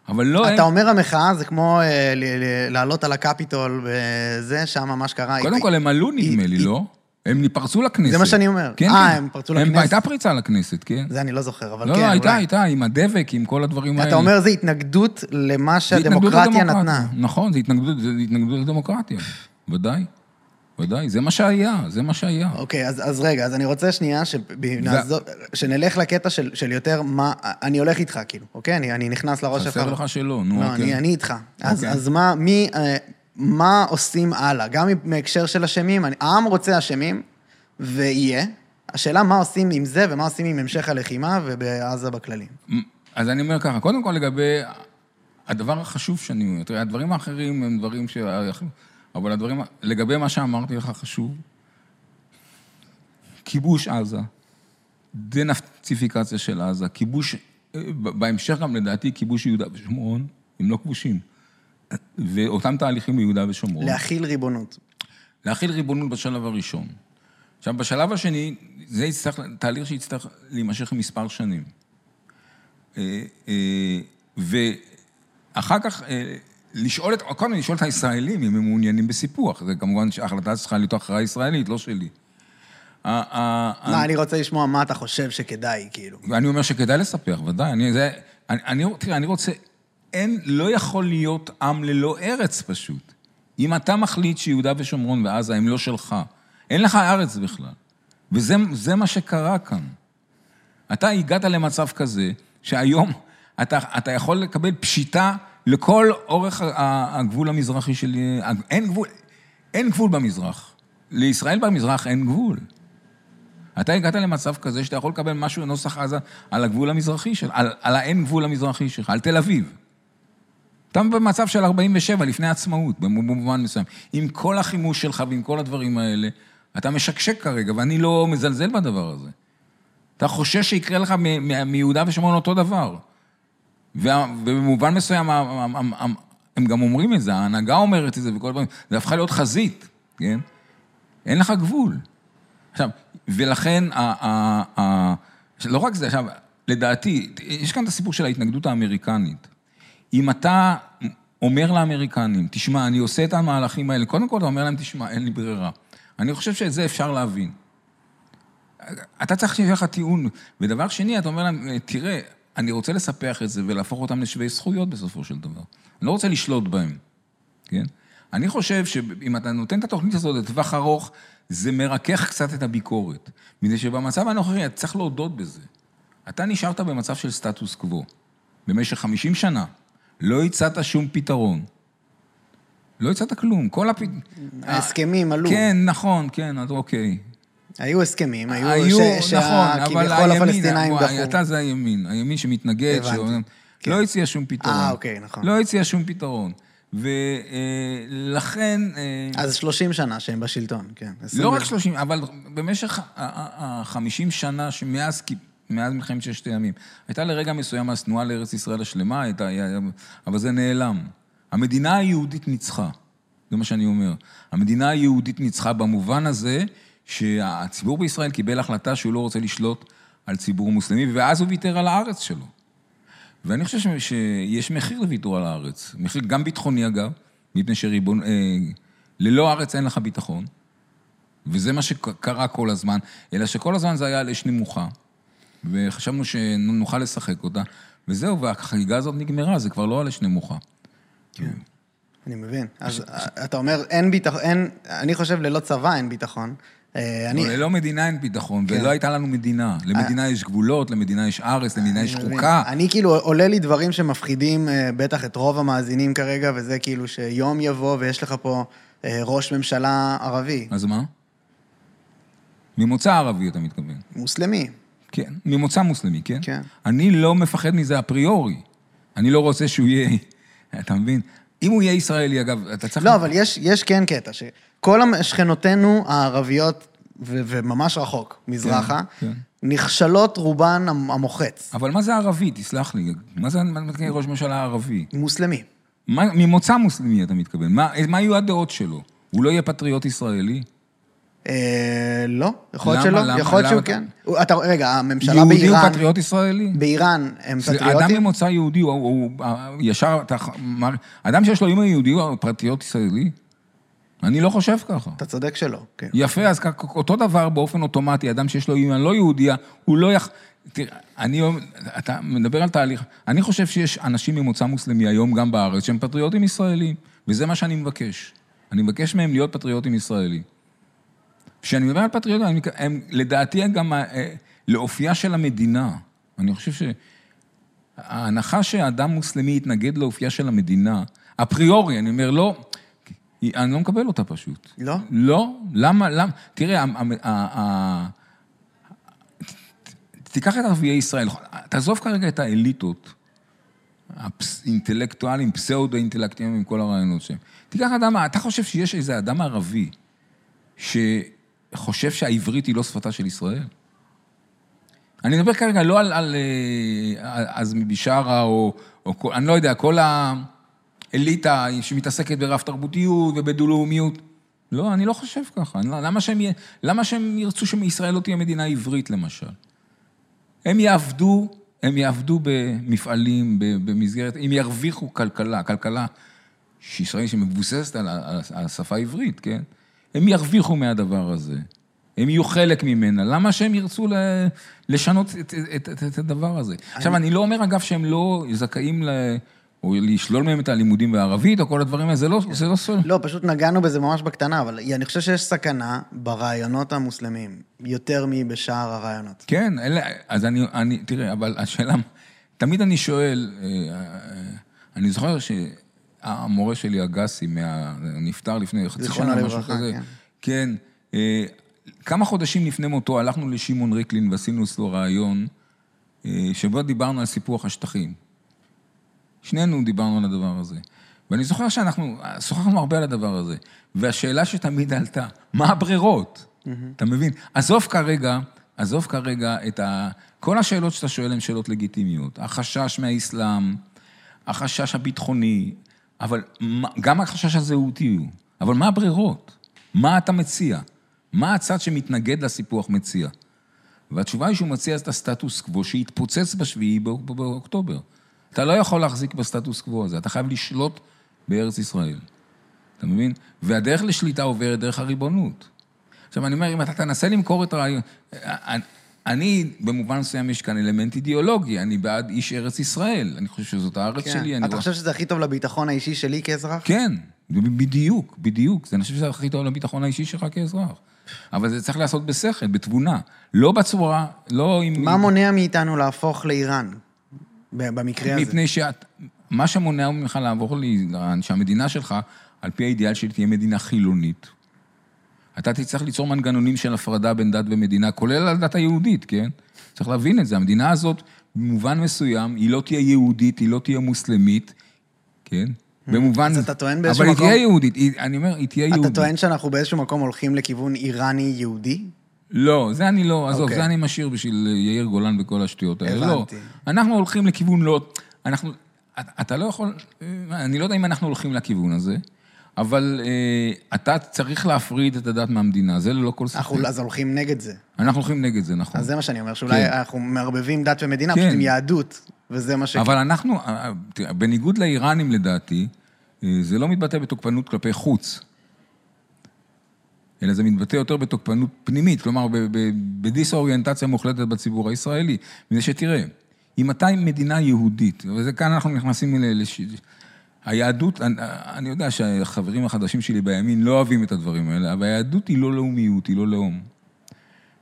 אבל לא הם... אתה אומר המחאה זה כמו אה, ל- ל- לעלות על הקפיטול וזה, שם מה שקרה. קודם כל, הם עלו, נדמה לי, לא? הם פרצו לכנסת. זה מה שאני אומר. כן, אה, כן. הם פרצו לכנסת? הייתה פריצה לכנסת, כן. זה אני לא זוכר, אבל לא, כן, לא, הייתה, אולי. הייתה, עם הדבק, עם כל הדברים האלה. אתה אומר זה התנגדות למה שהדמוקרטיה. נתנה. נכון, זה התנגדות, זה התנגדות לדמוקרטיה, ודאי. ודאי, זה מה שהיה, זה מה שהיה. אוקיי, אז, אז רגע, אז אני רוצה שנייה שנעזור, שנלך לקטע של, של יותר מה, אני הולך איתך, כאילו, אוקיי? אני, אני נכנס לראש שלך. חסר לך שלא, נו, לא, אוקיי. אני, אני איתך. אז, אוקיי. אז מה, מי, אה, מה עושים הלאה? גם מהקשר של אשמים, העם רוצה אשמים, ויהיה. השאלה מה עושים עם זה ומה עושים עם המשך הלחימה ובעזה בכללי. אז אני אומר ככה, קודם כל לגבי הדבר החשוב שאני אומר, הדברים האחרים הם דברים ש... אבל הדברים, לגבי מה שאמרתי לך חשוב, כיבוש עזה, דנאציפיקציה של עזה, כיבוש, אה, בהמשך גם לדעתי כיבוש יהודה ושומרון, הם לא כבושים, ואותם תהליכים ביהודה ושומרון. להכיל ריבונות. להכיל ריבונות בשלב הראשון. עכשיו, בשלב השני, זה יצטרך, תהליך שיצטרך להימשך מספר שנים. אה, אה, ואחר כך, לשאול את, קודם לשאול את הישראלים אם הם מעוניינים בסיפוח. זה כמובן שההחלטה צריכה להיות הכרעה ישראלית, לא שלי. מה, אני רוצה לשמוע מה אתה חושב שכדאי, כאילו. ואני אומר שכדאי לספח, ודאי. אני, זה, אני, אני, תראה, אני רוצה, אין, לא יכול להיות עם ללא ארץ פשוט. אם אתה מחליט שיהודה ושומרון ועזה הם לא שלך, אין לך ארץ בכלל. וזה זה מה שקרה כאן. אתה הגעת למצב כזה, שהיום אתה, אתה יכול לקבל פשיטה לכל אורך הגבול המזרחי של... אין גבול, אין גבול במזרח. לישראל במזרח אין גבול. אתה הגעת למצב כזה שאתה יכול לקבל משהו לנוסח עזה על הגבול המזרחי שלך, על, על האין גבול המזרחי שלך, על תל אביב. אתה במצב של 47, לפני עצמאות, במובן מסוים. עם כל החימוש שלך ועם כל הדברים האלה, אתה משקשק כרגע, ואני לא מזלזל בדבר הזה. אתה חושש שיקרה לך מיהודה ושומרון אותו דבר. ובמובן מסוים, הם גם אומרים את זה, ההנהגה אומרת את זה וכל הדברים, זה הפכה להיות חזית, כן? אין לך גבול. עכשיו, ולכן, ה, ה, ה, לא רק זה, עכשיו, לדעתי, יש כאן את הסיפור של ההתנגדות האמריקנית. אם אתה אומר לאמריקנים, תשמע, אני עושה את המהלכים האלה, קודם כל אתה אומר להם, תשמע, אין לי ברירה. אני חושב שאת זה אפשר להבין. אתה צריך שיהיה לך טיעון. ודבר שני, אתה אומר להם, תראה, אני רוצה לספח את זה ולהפוך אותם לשווי זכויות בסופו של דבר. אני לא רוצה לשלוט בהם, כן? אני חושב שאם אתה נותן את התוכנית הזאת לטווח ארוך, זה מרכך קצת את הביקורת. מפני שבמצב הנוכחי, אתה צריך להודות בזה. אתה נשארת במצב של סטטוס קוו. במשך 50 שנה. לא הצעת שום פתרון. לא הצעת כלום. כל הפ... ההסכמים עלו. כן, נכון, כן, אז אוקיי. היו הסכמים, היו, היו, ש- נכון, אבל הימין, הפלסטינאים דחו. אתה זה הימין, הימין שמתנגד, הבנתי. שאומר- כן. לא הציע שום פתרון. אה, אוקיי, נכון. לא הציע שום פתרון. ולכן... אה, אז 30 שנה שהם בשלטון, כן. לא רק 30, אבל במשך ה-50 שנה שמאז... מאז מלחמת ששת הימים. הייתה לרגע מסוים השנואה לארץ ישראל השלמה, הייתה, אבל זה נעלם. המדינה היהודית ניצחה, זה מה שאני אומר. המדינה היהודית ניצחה במובן הזה שהציבור בישראל קיבל החלטה שהוא לא רוצה לשלוט על ציבור מוסלמי, ואז הוא ויתר על הארץ שלו. ואני חושב שיש מחיר לוויתור על הארץ, מחיר גם ביטחוני אגב, מפני שריבון... אה, ללא ארץ אין לך ביטחון, וזה מה שקרה כל הזמן, אלא שכל הזמן זה היה על אש נמוכה, וחשבנו שנוכל לשחק אותה, וזהו, והחגיגה הזאת נגמרה, זה כבר לא על אש נמוכה. כן, אני מבין. אז אתה אומר, אין ביטחון, אני חושב ללא צבא אין ביטחון. אה, אני... ללא מדינה אין ביטחון, כן. ולא הייתה לנו מדינה. למדינה יש גבולות, למדינה יש ארץ, למדינה יש חוקה. אני כאילו, עולה לי דברים שמפחידים אה, בטח את רוב המאזינים כרגע, וזה כאילו שיום יבוא ויש לך פה אה, ראש ממשלה ערבי. אז מה? ממוצא ערבי אתה מתכוון. מוסלמי. כן, ממוצא מוסלמי, כן? כן. אני לא מפחד מזה אפריורי. אני לא רוצה שהוא יהיה, אתה מבין? אם הוא יהיה ישראלי, אגב, אתה צריך... לא, אבל יש, יש כן קטע, שכל שכנותינו הערביות, ו- וממש רחוק, מזרחה, כן, כן. נכשלות רובן המוחץ. אבל מה זה ערבי? תסלח לי. מה זה ראש ממשלה ערבי? מוסלמי. מה, ממוצא מוסלמי אתה מתכוון. מה, מה יהיו הדעות שלו? הוא לא יהיה פטריוט ישראלי? אה, לא, יכול להיות שלא, יכול להיות שהוא כן. אתה, רגע, הממשלה באיראן... יהודי הוא פטריוט ישראלי? באיראן הם פטריוטים? אדם ממוצא יהודי, הוא ישר, אדם שיש לו אימא יהודי הוא פטריוט ישראלי? אני לא חושב ככה. אתה צודק שלא, כן. יפה, אז אותו דבר באופן אוטומטי, אדם שיש לו אימא לא יהודייה, הוא לא יח... תראה, אני, אתה מדבר על תהליך, אני חושב שיש אנשים ממוצא מוסלמי היום גם בארץ שהם פטריוטים ישראלים, וזה מה שאני מבקש. אני מבקש מהם להיות פטריוטים ישראלים. כשאני מדבר על פטריוטים, הם, הם לדעתי גם אה, לאופייה של המדינה. אני חושב שההנחה שאדם מוסלמי יתנגד לאופייה של המדינה, אפריורי, אני אומר, לא, אני לא מקבל אותה פשוט. לא? לא, למה, למה, תראה, תיקח את ערביי ישראל, תעזוב כרגע את האליטות, האינטלקטואלים, פסאודו-אינטלקטואלים עם כל הרעיונות שלהם. תיקח אדם, אתה חושב שיש איזה אדם ערבי ש... חושב שהעברית היא לא שפתה של ישראל? אני מדבר כרגע לא על, אה, עזמי בשארה, או, או אני לא יודע, כל האליטה שמתעסקת ברב תרבותיות ובדו-לאומיות. לא, אני לא חושב ככה. לא, למה שהם, למה שהם ירצו שמישראל לא תהיה מדינה עברית, למשל? הם יעבדו, הם יעבדו במפעלים, במסגרת, הם ירוויחו כלכלה, כלכלה שישראל שמבוססת על, על, על השפה העברית, כן? הם ירוויחו מהדבר הזה. הם יהיו חלק ממנה. למה שהם ירצו לשנות את, את, את, את הדבר הזה? אני... עכשיו, אני לא אומר, אגב, שהם לא זכאים ל... או לשלול מהם את הלימודים בערבית, או כל הדברים האלה, זה לא... זה לא... לא, פשוט נגענו בזה ממש בקטנה, אבל אני חושב שיש סכנה ברעיונות המוסלמים, יותר מבשאר הרעיונות. כן, אלה, אז אני, אני, תראה, אבל השאלה, תמיד אני שואל, אה, אה, אני זוכר ש... המורה שלי, אגסי, מה... נפטר לפני חצי שנה, משהו כזה. כן. כן. אה, כמה חודשים לפני מותו הלכנו לשמעון ריקלין ועשינו אצלו רעיון, אה, שבו דיברנו על סיפוח השטחים. שנינו דיברנו על הדבר הזה. ואני זוכר שאנחנו שוחחנו הרבה על הדבר הזה. והשאלה שתמיד עלתה, מה הברירות? Mm-hmm. אתה מבין? עזוב כרגע, עזוב כרגע את ה... כל השאלות שאתה שואל הן שאלות לגיטימיות. החשש מהאסלאם, החשש הביטחוני, אבל גם החשש הזהותי הוא. אבל מה הברירות? מה אתה מציע? מה הצד שמתנגד לסיפוח מציע? והתשובה היא שהוא מציע את הסטטוס קוו שהתפוצץ בשביעי באוקטובר. אתה לא יכול להחזיק בסטטוס קוו הזה, אתה חייב לשלוט בארץ ישראל. אתה מבין? והדרך לשליטה עוברת דרך הריבונות. עכשיו, אני אומר, אם אתה תנסה למכור את הרעיון... אני, במובן מסוים, יש כאן אלמנט אידיאולוגי, אני בעד איש ארץ ישראל. אני חושב שזאת הארץ כן. שלי. אתה חושב שזה הכי טוב לביטחון האישי שלי כאזרח? כן, בדיוק, בדיוק. אני חושב שזה הכי טוב לביטחון האישי שלך כאזרח. אבל זה צריך לעשות בשכל, בתבונה. לא בצורה, לא עם... מה מונע מאיתנו להפוך לאיראן, במקרה הזה? מפני שאת... מה שמונע ממך לעבור לאיראן, שהמדינה שלך, על פי האידיאל שלי, תהיה מדינה חילונית. אתה תצטרך ליצור מנגנונים של הפרדה בין דת ומדינה, כולל הדת היהודית, כן? צריך להבין את זה. המדינה הזאת, במובן מסוים, היא לא תהיה יהודית, היא לא תהיה מוסלמית, כן? במובן... אז אתה טוען באיזשהו אבל היא מקום- תהיה יהודית, היא- אני אומר, היא תהיה יהודית. אתה טוען שאנחנו באיזשהו מקום הולכים לכיוון איראני-יהודי? לא, זה אני לא, עזוב, אוקיי. זה אני משאיר בשביל יאיר גולן וכל השטויות האלה. הבנתי. לא, אנחנו הולכים לכיוון לא... אנחנו... אתה לא יכול... אני לא יודע אם אנחנו הולכים לכיוון הזה, אבל אה, אתה צריך להפריד את הדת מהמדינה, זה ללא כל ספק. אנחנו אז הולכים נגד זה. אנחנו הולכים נגד זה, נכון. אז זה מה שאני אומר, שאולי כן. אנחנו מערבבים דת ומדינה, כן. פשוט עם יהדות, וזה מה ש... אבל אנחנו, תראה, בניגוד לאיראנים לדעתי, אה, זה לא מתבטא בתוקפנות כלפי חוץ, אלא זה מתבטא יותר בתוקפנות פנימית, כלומר בדיסאוריינטציה מוחלטת בציבור הישראלי. מפני שתראה, אם אתה מדינה יהודית, וכאן אנחנו נכנסים. לש... היהדות, אני, אני יודע שהחברים החדשים שלי בימין לא אוהבים את הדברים האלה, אבל היהדות היא לא לאומיות, היא לא לאום.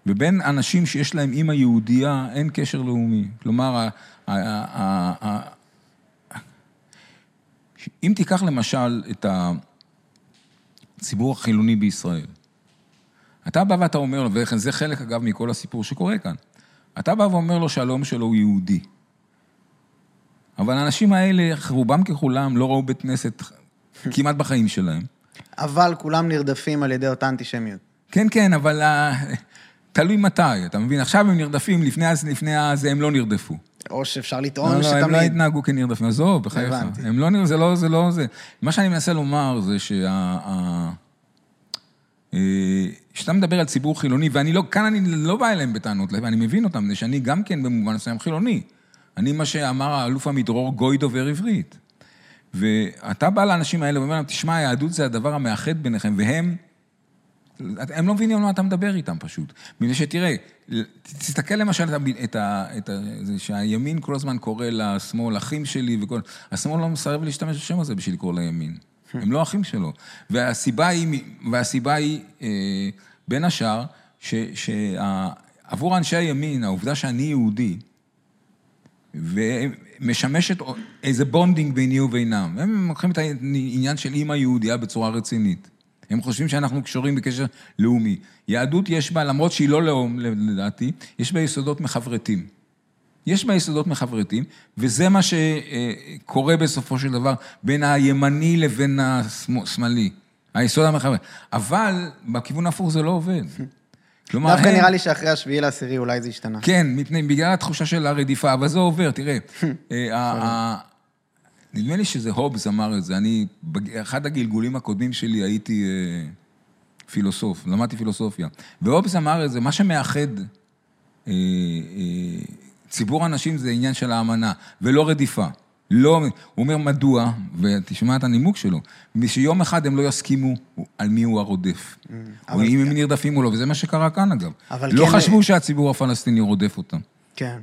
ובין אנשים שיש להם אימא יהודייה, אין קשר לאומי. כלומר, ה- ה- ה- ה- אם תיקח למשל את הציבור החילוני בישראל, אתה בא ואתה אומר לו, וזה חלק אגב מכל הסיפור שקורה כאן, אתה בא ואומר לו שהלאום שלו הוא יהודי. אבל האנשים האלה, רובם ככולם, לא ראו בית כנסת כמעט בחיים שלהם. אבל כולם נרדפים על ידי אותה אנטישמיות. כן, כן, אבל ה- תלוי מתי, אתה מבין? עכשיו הם נרדפים, לפני לפני אז הם לא נרדפו. או שאפשר לא, לטעון לא, הם לא שתמיד... התנהגו כנרדפים, עזוב, בחייך. הבנתי. הם לא נרדפים, זה לא, זה לא זה. מה שאני מנסה לומר זה שה... אה, כשאתה מדבר על ציבור חילוני, ואני לא, כאן אני לא בא אליהם בטענות, אני מבין אותם, מפני שאני גם כן במובן מסוים חילוני. אני מה שאמר האלוף עמידרור, גוי דובר עברית. ואתה בא לאנשים האלה ואומר להם, תשמע, היהדות זה הדבר המאחד ביניכם, והם, הם לא מבינים על מה אתה מדבר איתם פשוט. מפני שתראה, תסתכל למשל את, ה- את, ה, את ה, זה שהימין כל הזמן קורא לשמאל אחים שלי וכל... השמאל לא מסרב להשתמש בשם הזה בשביל לקרוא לימין. הם לא אחים שלו. והסיבה היא, והסיבה היא אה, בין השאר, שעבור אנשי הימין, העובדה שאני יהודי, ומשמשת איזה bonding ביני ובינם. הם לוקחים את העניין של אימא יהודייה בצורה רצינית. הם חושבים שאנחנו קשורים בקשר לאומי. יהדות יש בה, למרות שהיא לא לאום, לדעתי, יש בה יסודות מחברתים. יש בה יסודות מחברתים, וזה מה שקורה בסופו של דבר בין הימני לבין השמאלי. היסוד המחבר. אבל בכיוון ההפוך זה לא עובד. כלומר, דווקא הם- נראה לי שאחרי השביעי לעשירי אולי זה השתנה. כן, מפני, בגלל התחושה של הרדיפה, אבל זה עובר, תראה. אה, ה- ה- נדמה לי שזה הובס אמר את זה, אני, באחד הגלגולים הקודמים שלי הייתי אה, פילוסוף, למדתי פילוסופיה. והובס אמר את זה, מה שמאחד אה, אה, ציבור אנשים זה עניין של האמנה, ולא רדיפה. לא, הוא אומר מדוע, ותשמע את הנימוק שלו, שיום אחד הם לא יסכימו על מי הוא הרודף. או Mm, אבל- אם הם נרדפים או לא, וזה מה שקרה כאן אגב. לא כן- חשבו שהציבור הפלסטיני רודף אותם. כן.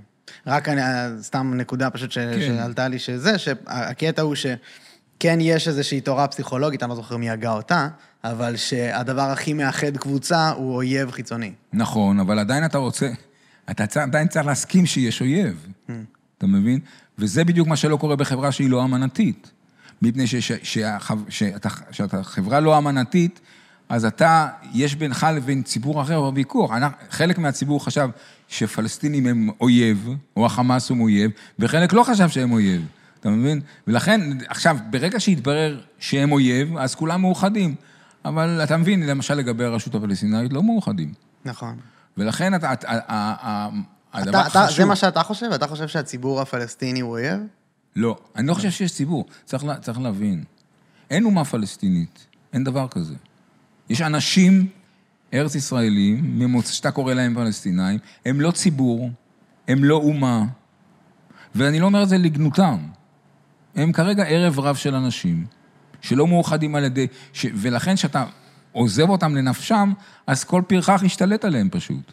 רק אני, סתם נקודה פשוט ש... כן. שעלתה לי שזה, שהקטע הוא שכן יש איזושהי תורה פסיכולוגית, אני לא זוכר מי הגה אותה, אבל שהדבר הכי מאחד קבוצה הוא אויב חיצוני. נכון, אבל עדיין אתה רוצה, אתה עדיין צריך להסכים שיש אויב, אתה מבין? וזה בדיוק מה שלא קורה בחברה שהיא לא אמנתית. מפני שאתה חברה לא אמנתית, אז אתה, יש בינך לבין ציבור אחר בוויכוח. חלק מהציבור חשב שפלסטינים הם אויב, או החמאס הוא אויב, וחלק לא חשב שהם אויב, אתה מבין? ולכן, עכשיו, ברגע שהתברר שהם אויב, אז כולם מאוחדים. אבל אתה מבין, למשל לגבי הרשות הפלסטינאית, לא מאוחדים. נכון. ולכן אתה, אתה, אתה. זה מה שאתה חושב? אתה חושב שהציבור הפלסטיני הוא אויב? לא, אני לא חושב שיש ציבור. צריך, לה, צריך להבין. אין אומה פלסטינית, אין דבר כזה. יש אנשים ארץ ישראלים, ממוצא שאתה קורא להם פלסטינאים, הם לא ציבור, הם לא אומה, ואני לא אומר את זה לגנותם. הם כרגע ערב רב של אנשים, שלא מאוחדים על ידי... ש... ולכן כשאתה עוזב אותם לנפשם, אז כל פרחח ישתלט עליהם פשוט.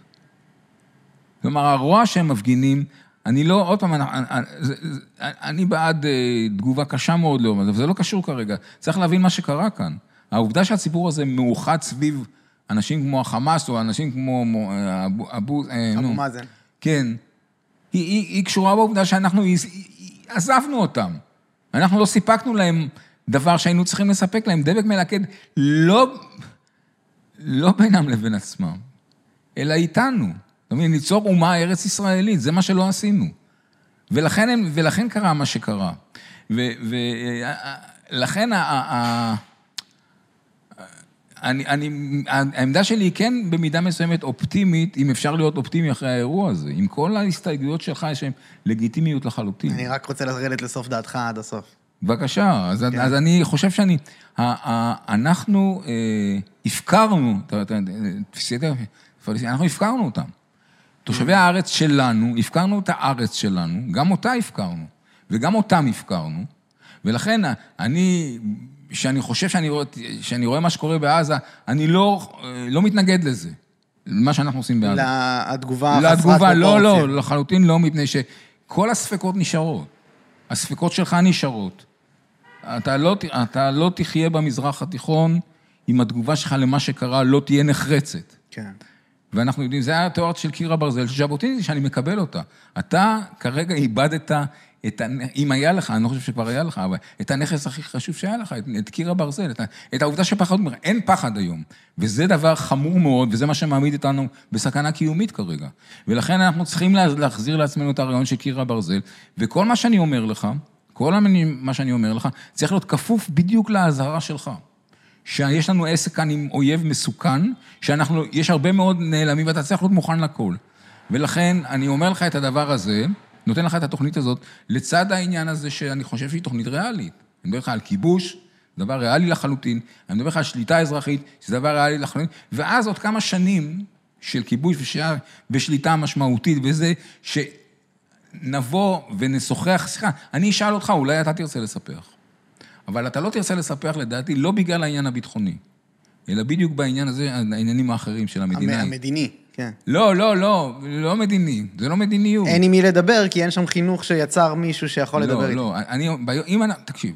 כלומר, הרוע שהם מפגינים, אני לא, עוד פעם, אני, אני, אני בעד אה, תגובה קשה מאוד לאום, אבל זה לא קשור כרגע. צריך להבין מה שקרה כאן. העובדה שהציבור הזה מאוחד סביב אנשים כמו החמאס, או אנשים כמו מו- אה, אבו... אבו, אה, אבו. מאזן. כן. היא, היא, היא קשורה בעובדה שאנחנו היא- היא- עזבנו אותם. אנחנו לא סיפקנו להם דבר שהיינו צריכים לספק להם, דבק מלכד, לא, לא בינם לבין עצמם, אלא איתנו. אתה מבין, ליצור אומה ארץ ישראלית, זה מה שלא עשינו. ולכן, הם, ולכן קרה מה שקרה. לכן ה- ה- אני, אני, העמדה שלי היא כן במידה מסוימת אופטימית, אם אפשר להיות אופטימי אחרי האירוע הזה. עם כל ההסתייגויות שלך, יש להן לגיטימיות לחלוטין. אני רק רוצה לרדת לסוף דעתך עד הסוף. בבקשה, אז, כן. אז אני חושב שאני, ה, ה, אנחנו אה, הפקרנו, אתה יודע, אנחנו הפקרנו אותם. תושבי הארץ שלנו, הפקרנו את הארץ שלנו, גם אותה הפקרנו, וגם אותם הפקרנו, ולכן אני, שאני חושב שאני רואה, שאני רואה מה שקורה בעזה, אני לא, לא מתנגד לזה, מה שאנחנו עושים בעזה. לתגובה חסרת לתגובה, לא, פרופורציה. לא, לחלוטין לא, מפני שכל הספקות נשארות. הספקות שלך נשארות. אתה לא, אתה לא תחיה במזרח התיכון אם התגובה שלך למה שקרה לא תהיה נחרצת. כן. ואנחנו יודעים, זה היה התיאוריה של קיר הברזל של ז'בוטינסקי, שאני מקבל אותה. אתה כרגע איבדת את. אם היה לך, אני לא חושב שכבר היה לך, אבל את הנכס הכי חשוב שהיה לך, את, את קיר הברזל, את, את העובדה שפחד, אין פחד היום. וזה דבר חמור מאוד, וזה מה שמעמיד אותנו בסכנה קיומית כרגע. ולכן אנחנו צריכים לה- להחזיר לעצמנו את הרעיון של קיר הברזל, וכל מה שאני אומר לך, כל מה שאני אומר לך, צריך להיות כפוף בדיוק לאזהרה שלך. שיש לנו עסק כאן עם אויב מסוכן, שאנחנו, יש הרבה מאוד נעלמים ואתה צריך להיות מוכן לכל. ולכן אני אומר לך את הדבר הזה, נותן לך את התוכנית הזאת, לצד העניין הזה שאני חושב שהיא תוכנית ריאלית. אני מדבר לך על כיבוש, זה דבר ריאלי לחלוטין, אני מדבר לך על שליטה אזרחית, שזה דבר ריאלי לחלוטין, ואז עוד כמה שנים של כיבוש וש- ושליטה משמעותית וזה, שנבוא ונשוחח, סליחה, אני אשאל אותך, אולי אתה תרצה לספח. אבל אתה לא תרצה לספח לדעתי, לא בגלל העניין הביטחוני, אלא בדיוק בעניין הזה, העניינים האחרים של המדינה. המ- המדיני, כן. לא, לא, לא, לא מדיני, זה לא מדיניות. אין עם מי לדבר, כי אין שם חינוך שיצר מישהו שיכול לדבר לא, איתו. לא, אני, ביו- אם תקשיב,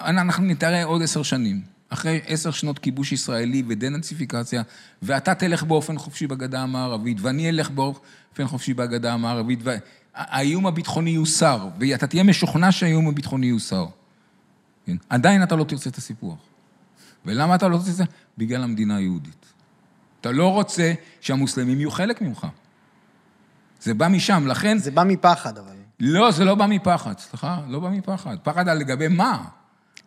אנחנו נתראה עוד עשר שנים, אחרי עשר שנות כיבוש ישראלי ודה-נאציפיקציה, ואתה תלך באופן חופשי בגדה המערבית, ואני אלך באופן חופשי בגדה המערבית, והאיום הביטחוני יוסר, ואתה תהיה משוכנע שהאיום הביטחוני יוסר. כן? עדיין אתה לא תרצה את הסיפוח. ולמה אתה לא תרצה? את זה? בגלל המדינה היהודית. אתה לא רוצה שהמוסלמים יהיו חלק ממך. זה בא משם, לכן... זה בא מפחד, אבל. לא, זה לא בא מפחד, סליחה, לא בא מפחד. פחד על לגבי מה?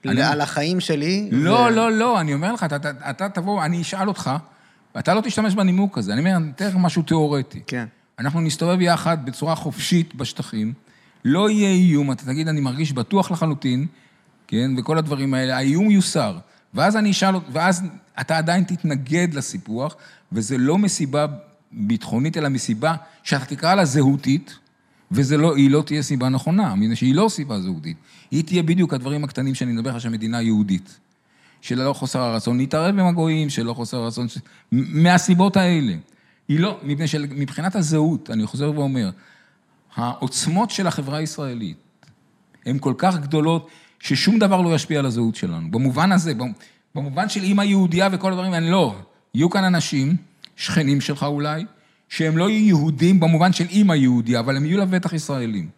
אני- על החיים שלי. לא, ו- לא, לא, אני אומר לך, אתה, אתה, אתה תבוא, אני אשאל אותך, ואתה לא תשתמש בנימוק הזה. אני אומר, אני אתן לך משהו תיאורטי. כן. אנחנו נסתובב יחד בצורה חופשית בשטחים, לא יהיה איום, אתה תגיד, אני מרגיש בטוח לחלוטין, כן, וכל הדברים האלה, האיום יוסר. ואז אני אשאל, ואז אתה עדיין תתנגד לסיפוח, וזה לא מסיבה ביטחונית, אלא מסיבה שאתה תקרא לה זהותית, והיא לא, לא תהיה סיבה נכונה, מפני שהיא לא סיבה זהותית. היא תהיה בדיוק הדברים הקטנים שאני מדבר לך, שהמדינה יהודית. של לא חוסר הרצון להתערב עם הגויים, של לא חוסר הרצון... ש... מהסיבות האלה. היא לא, מפני שמבחינת הזהות, אני חוזר ואומר, העוצמות של החברה הישראלית הן כל כך גדולות, ששום דבר לא ישפיע על הזהות שלנו. במובן הזה, במובן של אימא יהודייה וכל הדברים האלה, לא. יהיו כאן אנשים, שכנים שלך אולי, שהם לא יהיו יהודים במובן של אימא יהודייה, אבל הם יהיו לבטח ישראלים.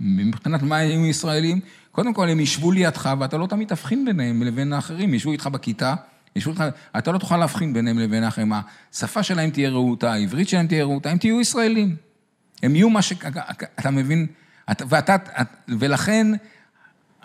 מבחינת מה הם ישראלים? קודם כל, הם ישבו לידך, ואתה לא תמיד תבחין ביניהם לבין האחרים. ישבו איתך בכיתה, ישבו איתך, אתה לא תוכל להבחין ביניהם לבין האחרים. השפה שלהם תהיה רהוטה, העברית שלהם תהיה רהוטה, הם תהיו ישראלים. הם יהיו מה ש... אתה מבין? אתה- ואתה... ולכן,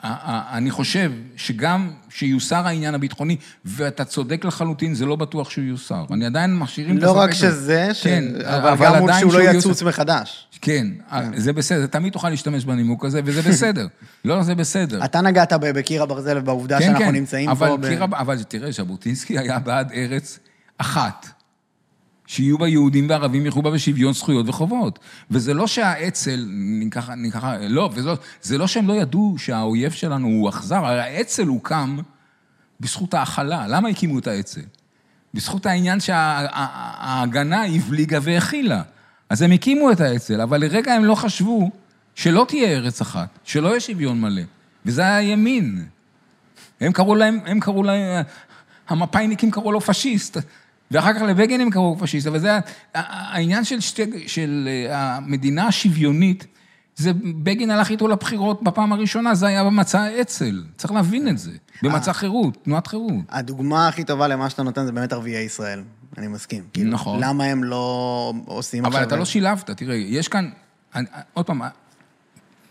אני חושב שגם שיוסר העניין הביטחוני, ואתה צודק לחלוטין, זה לא בטוח שהוא יוסר. אני עדיין משאירים את לא רק הזה. שזה, ש- כן, אבל גם מול עדיין שהוא לא. יצוץ מחדש. כן, זה בסדר, תמיד תוכל להשתמש בנימוק הזה, וזה בסדר. לא, זה בסדר. אתה נגעת בקיר הברזל ובעובדה שאנחנו נמצאים כן, אבל פה... ב- קיר אבל תראה, ז'בוטינסקי היה בעד ארץ אחת. שיהיו בה יהודים וערבים, יחו בה בשוויון זכויות וחובות. וזה לא שהאצ"ל, ניקח, ניקח, לא, וזה, זה לא שהם לא ידעו שהאויב שלנו הוא אכזר, הרי האצ"ל הוקם בזכות ההכלה. למה הקימו את האצ"ל? בזכות העניין שההגנה הבליגה והכילה. אז הם הקימו את האצ"ל, אבל לרגע הם לא חשבו שלא תהיה ארץ אחת, שלא יהיה שוויון מלא. וזה היה הימין. הם קראו להם, הם קראו להם, המפאיניקים קראו לו פשיסט, ואחר כך לבגין הם קראו פשיסט, אבל זה העניין של, שתי, של אה, המדינה השוויונית, זה בגין הלך איתו לבחירות בפעם הראשונה, זה היה במצע האצ"ל, צריך להבין את זה, במצע חירות, תנועת חירות. הדוגמה הכי טובה למה שאתה נותן זה באמת ערביי ישראל, אני מסכים. כאילו, נכון. למה הם לא עושים אבל אתה לא שילבת, תראה, יש כאן, עוד פעם,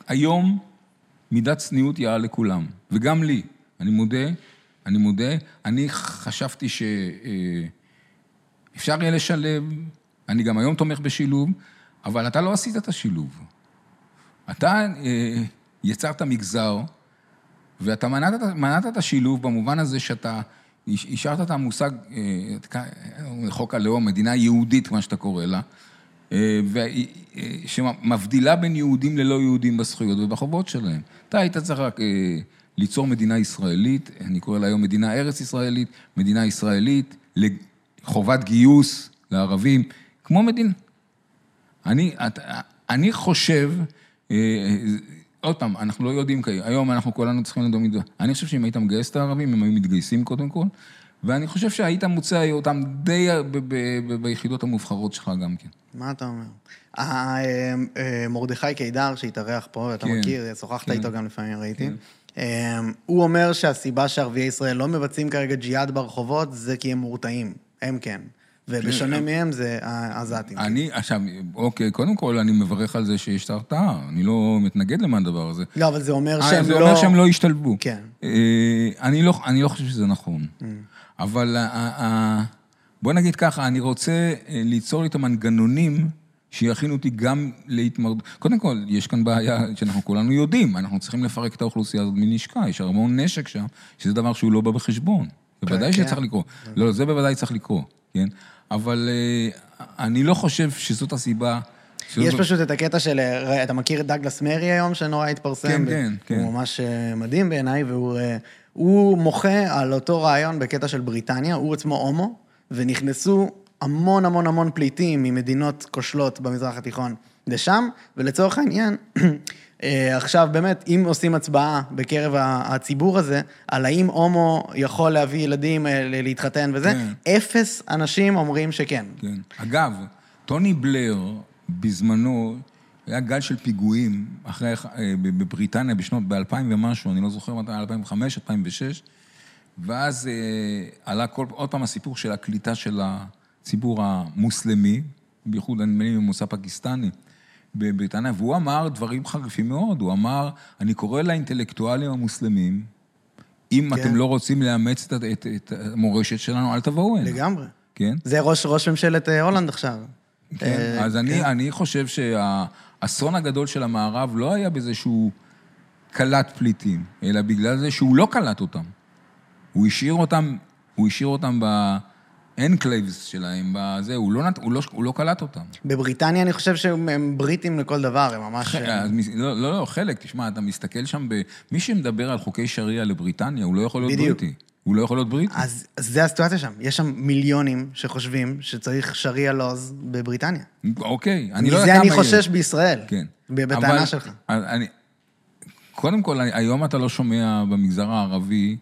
היום מידת צניעות יאה לכולם, וגם לי. אני מודה, אני מודה. אני חשבתי שאפשר יהיה לשלב, אני גם היום תומך בשילוב, אבל אתה לא עשית את השילוב. אתה אה, יצרת מגזר, ואתה מנעת, מנעת את השילוב במובן הזה שאתה השארת את המושג, אה, חוק הלאום, מדינה יהודית, כמו שאתה קורא לה, אה, שמבדילה בין יהודים ללא יהודים בזכויות ובחובות שלהם. אתה היית צריך רק ליצור מדינה ישראלית, אני קורא לה היום מדינה ארץ ישראלית, מדינה ישראלית, לחובת גיוס לערבים, כמו מדינה. אני, אני חושב, עוד פעם, אנחנו לא יודעים, היום אנחנו כולנו צריכים לדום זה. אני חושב שאם היית מגייס את הערבים, הם היו מתגייסים קודם כל, ואני חושב שהיית מוצא אותם די ביחידות המובחרות שלך גם כן. מה אתה אומר? אה, אה, מרדכי קידר שהתארח פה, אתה כן, מכיר, שוחחת כן. איתו גם לפעמים, ראיתי. כן. הוא אומר שהסיבה שערביי ישראל לא מבצעים כרגע ג'יהאד ברחובות זה כי הם מורתעים. הם כן. ובשונה כן, מהם זה העזתים. אני, עכשיו, אוקיי, קודם כל אני מברך על זה שיש את ההרתעה, אני לא מתנגד למה הדבר הזה. לא, אבל זה אומר אה, שהם לא... זה אומר שהם לא השתלבו. כן. אה, אני לא, אני לא חושב שזה נכון. אבל בוא נגיד ככה, אני רוצה אה, ליצור לי את המנגנונים שיכינו אותי גם להתמרדות. קודם כל, יש כאן בעיה שאנחנו כולנו יודעים, אנחנו צריכים לפרק את האוכלוסייה הזאת מנשקה, יש המון נשק שם, שזה דבר שהוא לא בא בחשבון. בוודאי כן, שצריך כן. לקרות. לא, זה בוודאי צריך לקרות, כן? אבל אה, אני לא חושב שזאת הסיבה. יש פשוט את הקטע של, אה, אתה מכיר את דגלס מרי היום, שנורא התפרסם? כן, כן, כן. הוא ממש אה, מדהים בעיניי, והוא מוחה על אותו רעיון בקטע של בריטניה, הוא עצמו הומו, ונכנסו המון המון המון פליטים ממדינות כושלות במזרח התיכון לשם, ולצורך העניין, עכשיו, באמת, אם עושים הצבעה בקרב הציבור הזה, על האם הומו יכול להביא ילדים אה, להתחתן וזה, כן. אפס אנשים אומרים שכן. כן. אגב, טוני בלר, בזמנו, היה גל של פיגועים אחרי, אה, בבריטניה בשנות, ב-2000 ומשהו, אני לא זוכר מתי, 2005, 2006, ואז אה, עלה כל, עוד פעם הסיפור של הקליטה של הציבור המוסלמי, בייחוד הנמלים ממוצא פקיסטני. בבריטניה, והוא אמר דברים חריפים מאוד, הוא אמר, אני קורא לאינטלקטואלים המוסלמים, אם כן. אתם לא רוצים לאמץ את, את, את המורשת שלנו, אל תבואו הנה. לגמרי. כן? זה ראש, ראש ממשלת אה, הולנד עכשיו. כן, אה, אז כן. אני, אני חושב שהאסון הגדול של המערב לא היה בזה שהוא קלט פליטים, אלא בגלל זה שהוא לא קלט אותם. הוא השאיר אותם, הוא השאיר אותם ב... ה enclaves שלהם, בזה, הוא לא, הוא, לא, הוא לא קלט אותם. בבריטניה אני חושב שהם בריטים לכל דבר, הם ממש... אה, לא, לא, לא, חלק, תשמע, אתה מסתכל שם ב... מי שמדבר על חוקי שריעה לבריטניה, הוא לא יכול להיות בדיוק. בריטי. הוא לא יכול להיות בריטי. אז, אז זה הסיטואציה שם. יש שם מיליונים שחושבים שצריך שריעה laws בבריטניה. אוקיי, אני לא יודע כמה... מזה אני חושש בישראל. כן. בטענה שלך. אני, קודם כל, היום אתה לא שומע במגזר הערבי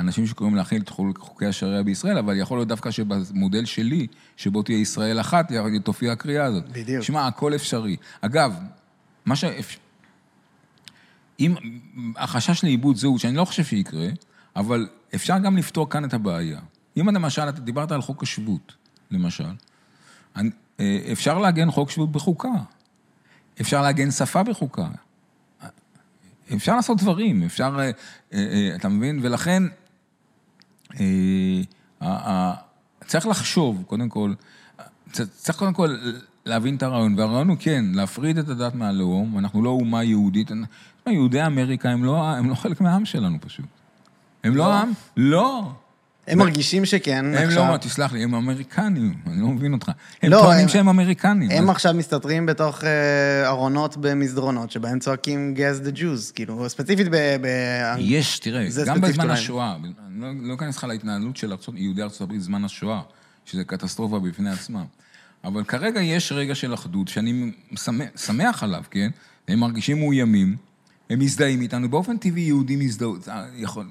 אנשים שקוראים להכיל את חוקי השריעה בישראל, אבל יכול להיות דווקא שבמודל שלי, שבו תהיה ישראל אחת, תופיע הקריאה הזאת. בדיוק. שמע, הכל אפשרי. אגב, מה ש... אם... החשש לאיבוד זהות, שאני לא חושב שיקרה, אבל אפשר גם לפתור כאן את הבעיה. אם למשל, אתה דיברת על חוק השבות, למשל, אה, אפשר לעגן חוק שבות בחוקה. אפשר לעגן שפה בחוקה. אפשר לעשות דברים, אפשר, אה, אה, אתה מבין? ולכן, צריך לחשוב, קודם כל, צריך קודם כל להבין את הרעיון, והרעיון הוא כן, להפריד את הדת מהלאום, אנחנו לא אומה יהודית, יהודי אמריקה הם לא, הם לא חלק מהעם שלנו פשוט. הם לא, לא העם, לא. הם מרגישים שכן הם עכשיו... הם לא, תסלח לי, הם אמריקנים, אני לא מבין אותך. הם לא, טוענים הם, שהם אמריקנים. הם אז... עכשיו מסתתרים בתוך אה, ארונות במסדרונות, שבהם צועקים גז דה ג'וז, כאילו, ספציפית ב... ב... יש, תראה, גם בזמן אולי. השואה, אני לא, לא אכנס לך להתנהלות של ארצות, יהודי ארצות הברית בזמן השואה, שזה קטסטרופה בפני עצמה. אבל כרגע יש רגע של אחדות, שאני שמח, שמח עליו, כן? הם מרגישים מאוימים. הם מזדהים איתנו, באופן טבעי יהודים יזדהו, יכול,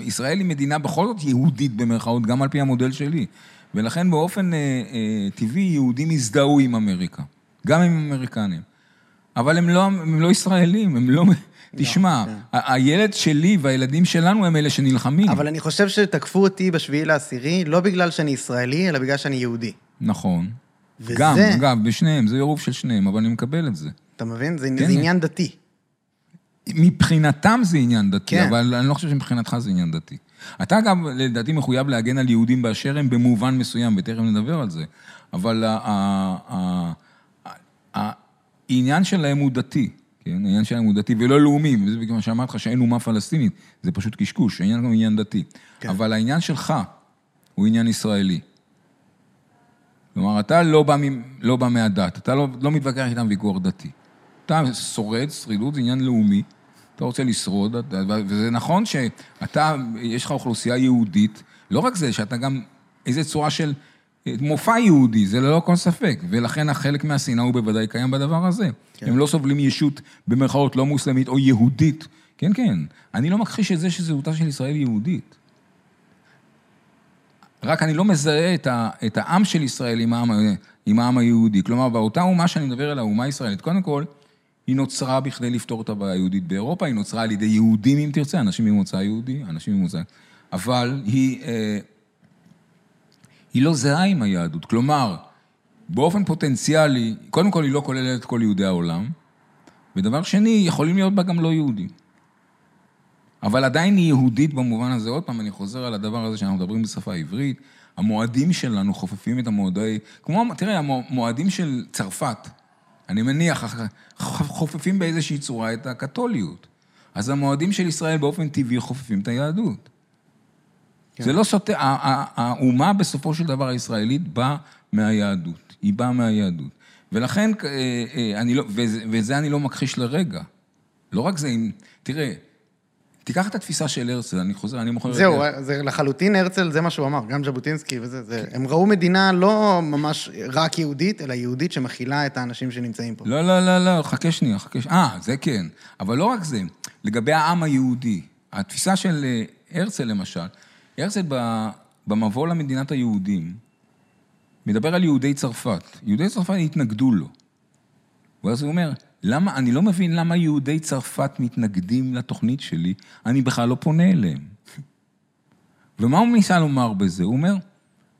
ישראל היא מדינה בכל זאת יהודית במרכאות, גם על פי המודל שלי. ולכן באופן אה, אה, טבעי יהודים יזדהו עם אמריקה, גם עם אמריקנים. אבל הם לא, הם לא ישראלים, הם לא... תשמע, לא, כן. הילד שלי והילדים שלנו הם אלה שנלחמים. אבל אני חושב שתקפו אותי בשביעי לעשירי, לא בגלל שאני ישראלי, אלא בגלל שאני יהודי. נכון. וזה... גם, אגב, בשניהם, זה עירוב של שניהם, אבל אני מקבל את זה. אתה מבין? זה, כן. זה עניין דתי. מבחינתם זה עניין דתי, כן. אבל אני לא חושב שמבחינתך זה עניין דתי. אתה גם, לדעתי, מחויב להגן על יהודים באשר הם במובן מסוים, ותכף נדבר על זה. אבל העניין שלהם הוא דתי, כן? העניין שלהם הוא דתי ולא לאומי, וזה בגלל שאמרתי לך שאין אומה פלסטינית, זה פשוט קשקוש, העניין הוא עניין דתי. כן. אבל העניין שלך הוא עניין ישראלי. כלומר, אתה לא בא, מ- לא בא מהדת, אתה לא, לא מתווכח איתם ויכוח דתי. אתה שורד, שרידות זה עניין לאומי, אתה רוצה לשרוד, וזה נכון שאתה, יש לך אוכלוסייה יהודית, לא רק זה, שאתה גם איזה צורה של אה, מופע יהודי, זה ללא כל ספק, ולכן החלק מהשנאה הוא בוודאי קיים בדבר הזה. כן. הם לא סובלים ישות במרכאות לא מוסלמית או יהודית. כן, כן, אני לא מכחיש את זה שזהותה של ישראל יהודית. רק אני לא מזהה את, ה, את העם של ישראל עם העם, ה- עם העם היהודי. כלומר, באותה אומה שאני מדבר על האומה הישראלית, קודם כל, היא נוצרה בכדי לפתור את הבעיה היהודית באירופה, היא נוצרה על ידי יהודים, אם תרצה, אנשים ממוצא יהודי, אנשים ממוצא... אבל היא, אה, היא לא זהה עם היהדות. כלומר, באופן פוטנציאלי, קודם כל היא לא כוללת את כל יהודי העולם, ודבר שני, יכולים להיות בה גם לא יהודים. אבל עדיין היא יהודית במובן הזה. עוד פעם, אני חוזר על הדבר הזה שאנחנו מדברים בשפה העברית. המועדים שלנו חופפים את המועדי... כמו, תראה, המועדים של צרפת, אני מניח, חופפים באיזושהי צורה את הקתוליות. אז המועדים של ישראל באופן טבעי חופפים את היהדות. כן. זה לא סותר, האומה בסופו של דבר הישראלית באה מהיהדות, היא באה מהיהדות. ולכן, אה, אה, אני לא, וזה, וזה אני לא מכחיש לרגע. לא רק זה, אם, תראה, תיקח את התפיסה של הרצל, אני חוזר, אני מוכר... את זהו, זה. לחלוטין הרצל, זה מה שהוא אמר, גם ז'בוטינסקי וזה, זה, הם ראו מדינה לא ממש רק יהודית, אלא יהודית שמכילה את האנשים שנמצאים פה. לא, לא, לא, לא, חכה שנייה, חכה שנייה. אה, זה כן. אבל לא רק זה, לגבי העם היהודי, התפיסה של אה, הרצל למשל, הרצל ב- במבוא למדינת היהודים, מדבר על יהודי צרפת. יהודי צרפת התנגדו לו. ואז הוא אומר, למה, אני לא מבין למה יהודי צרפת מתנגדים לתוכנית שלי, אני בכלל לא פונה אליהם. ומה הוא ניסה לומר בזה? הוא אומר,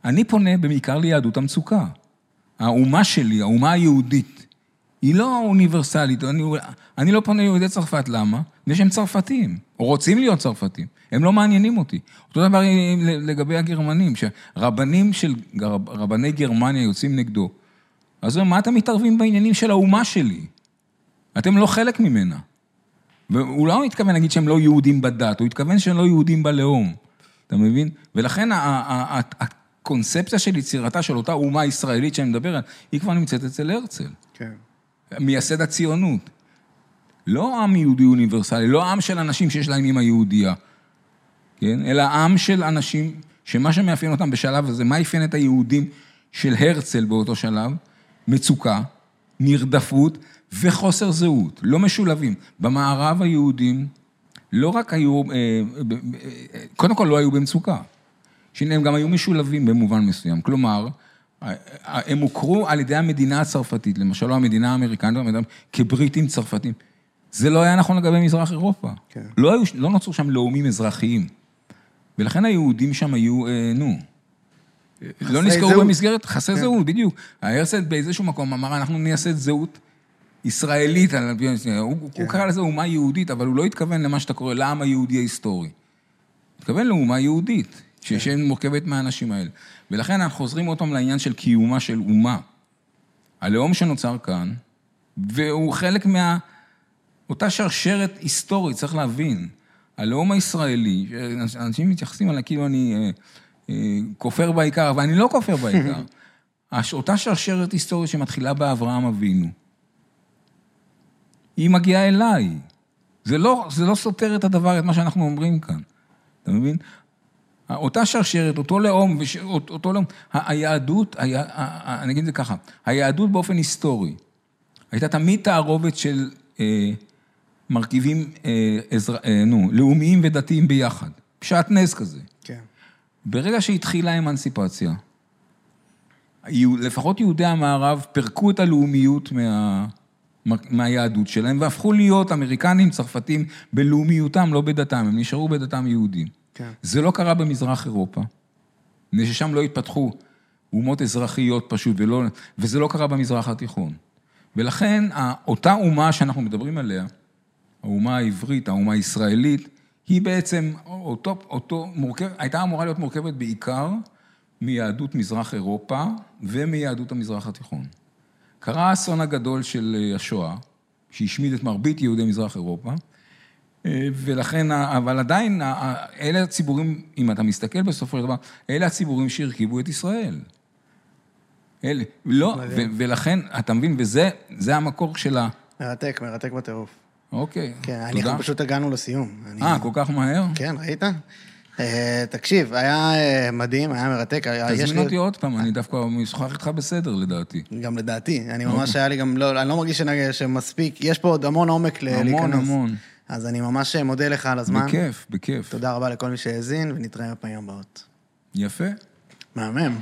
אני פונה בעיקר ליהדות המצוקה. האומה שלי, האומה היהודית, היא לא אוניברסלית. אני, אני לא פונה ליהודי צרפת, למה? מפני שהם צרפתים, או רוצים להיות צרפתים. הם לא מעניינים אותי. אותו דבר לגבי הגרמנים, שרבנים של, רבני גרמניה יוצאים נגדו. אז הוא אומר, מה אתם מתערבים בעניינים של האומה שלי? אתם לא חלק ממנה. והוא לא התכוון להגיד שהם לא יהודים בדת, הוא התכוון שהם לא יהודים בלאום. אתה מבין? ולכן הקונספציה של יצירתה של אותה אומה ישראלית שאני מדבר עליה, היא כבר נמצאת אצל הרצל. כן. מייסד הציונות. לא עם יהודי אוניברסלי, לא עם של אנשים שיש להם אימא יהודייה, כן? אלא עם של אנשים שמה שמאפיין אותם בשלב הזה, מה אפיין את היהודים של הרצל באותו שלב? מצוקה, נרדפות וחוסר זהות, לא משולבים. במערב היהודים לא רק היו, אה, אה, קודם כל לא היו במצוקה, שני, הם גם היו משולבים במובן מסוים. כלומר, אה, הם הוכרו על ידי המדינה הצרפתית, למשל לא המדינה האמריקנית, כבריטים צרפתים. זה לא היה נכון לגבי מזרח אירופה. כן. לא, היו, לא נוצרו שם לאומים אזרחיים. ולכן היהודים שם היו, אה, נו, לא נזכרו זהות. במסגרת, חסרי כן. זהות, בדיוק. הרצל באיזשהו מקום אמר, אנחנו נייסד זהות ישראלית, הוא, כן. הוא קרא לזה אומה יהודית, אבל הוא לא התכוון למה שאתה קורא לעם היהודי ההיסטורי. הוא התכוון לאומה יהודית, כן. שמורכבת מהאנשים האלה. ולכן אנחנו חוזרים עוד פעם לעניין של קיומה של אומה. הלאום שנוצר כאן, והוא חלק מה... אותה שרשרת היסטורית, צריך להבין. הלאום הישראלי, אנשים מתייחסים עליי כאילו אני אה, אה, כופר בעיקר, אבל אני לא כופר בעיקר. אותה שרשרת היסטורית שמתחילה באברהם אבינו, היא מגיעה אליי. זה לא, זה לא סותר את הדבר, את מה שאנחנו אומרים כאן. אתה מבין? אותה שרשרת, אותו לאום, וש- אות- אותו לאום, היהדות, היה, אני אגיד את זה ככה, היהדות באופן היסטורי, הייתה תמיד תערובת של אה, מרכיבים, אה, אזר, אה, נו, לאומיים ודתיים ביחד. שעטנז כזה. כן. ברגע שהתחילה האמנציפציה, היהו- לפחות יהודי המערב פירקו את הלאומיות מה, מהיהדות שלהם והפכו להיות אמריקנים, צרפתים, בלאומיותם, לא בדתם, הם נשארו בדתם יהודים. כן. זה לא קרה במזרח אירופה, מפני ששם לא התפתחו אומות אזרחיות פשוט, ולא, וזה לא קרה במזרח התיכון. ולכן, אותה אומה שאנחנו מדברים עליה, האומה העברית, האומה הישראלית, היא בעצם, אותו, אותו מורכב, הייתה אמורה להיות מורכבת בעיקר מיהדות מזרח אירופה ומיהדות המזרח התיכון. קרה האסון הגדול של השואה, שהשמיד את מרבית יהודי מזרח אירופה, ולכן, אבל עדיין, אלה הציבורים, אם אתה מסתכל בסופו של דבר, אלה הציבורים שהרכיבו את ישראל. אלה, לא, ולכן, אתה מבין, וזה המקור של ה... מרתק, מרתק בטירוף. אוקיי, כן, אנחנו פשוט הגענו לסיום. אה, כל כך מהר? כן, ראית? תקשיב, היה מדהים, היה מרתק. תזמין אותי עוד פעם, אני דווקא משוחח איתך בסדר, לדעתי. גם לדעתי, אני ממש היה לי גם, אני לא מרגיש שמספיק, יש פה עוד המון עומק להיכנס. המון, המון. אז אני ממש מודה לך על הזמן. בכיף, בכיף. תודה רבה לכל מי שהאזין, ונתראה בפעמים הבאות. יפה. מהמם.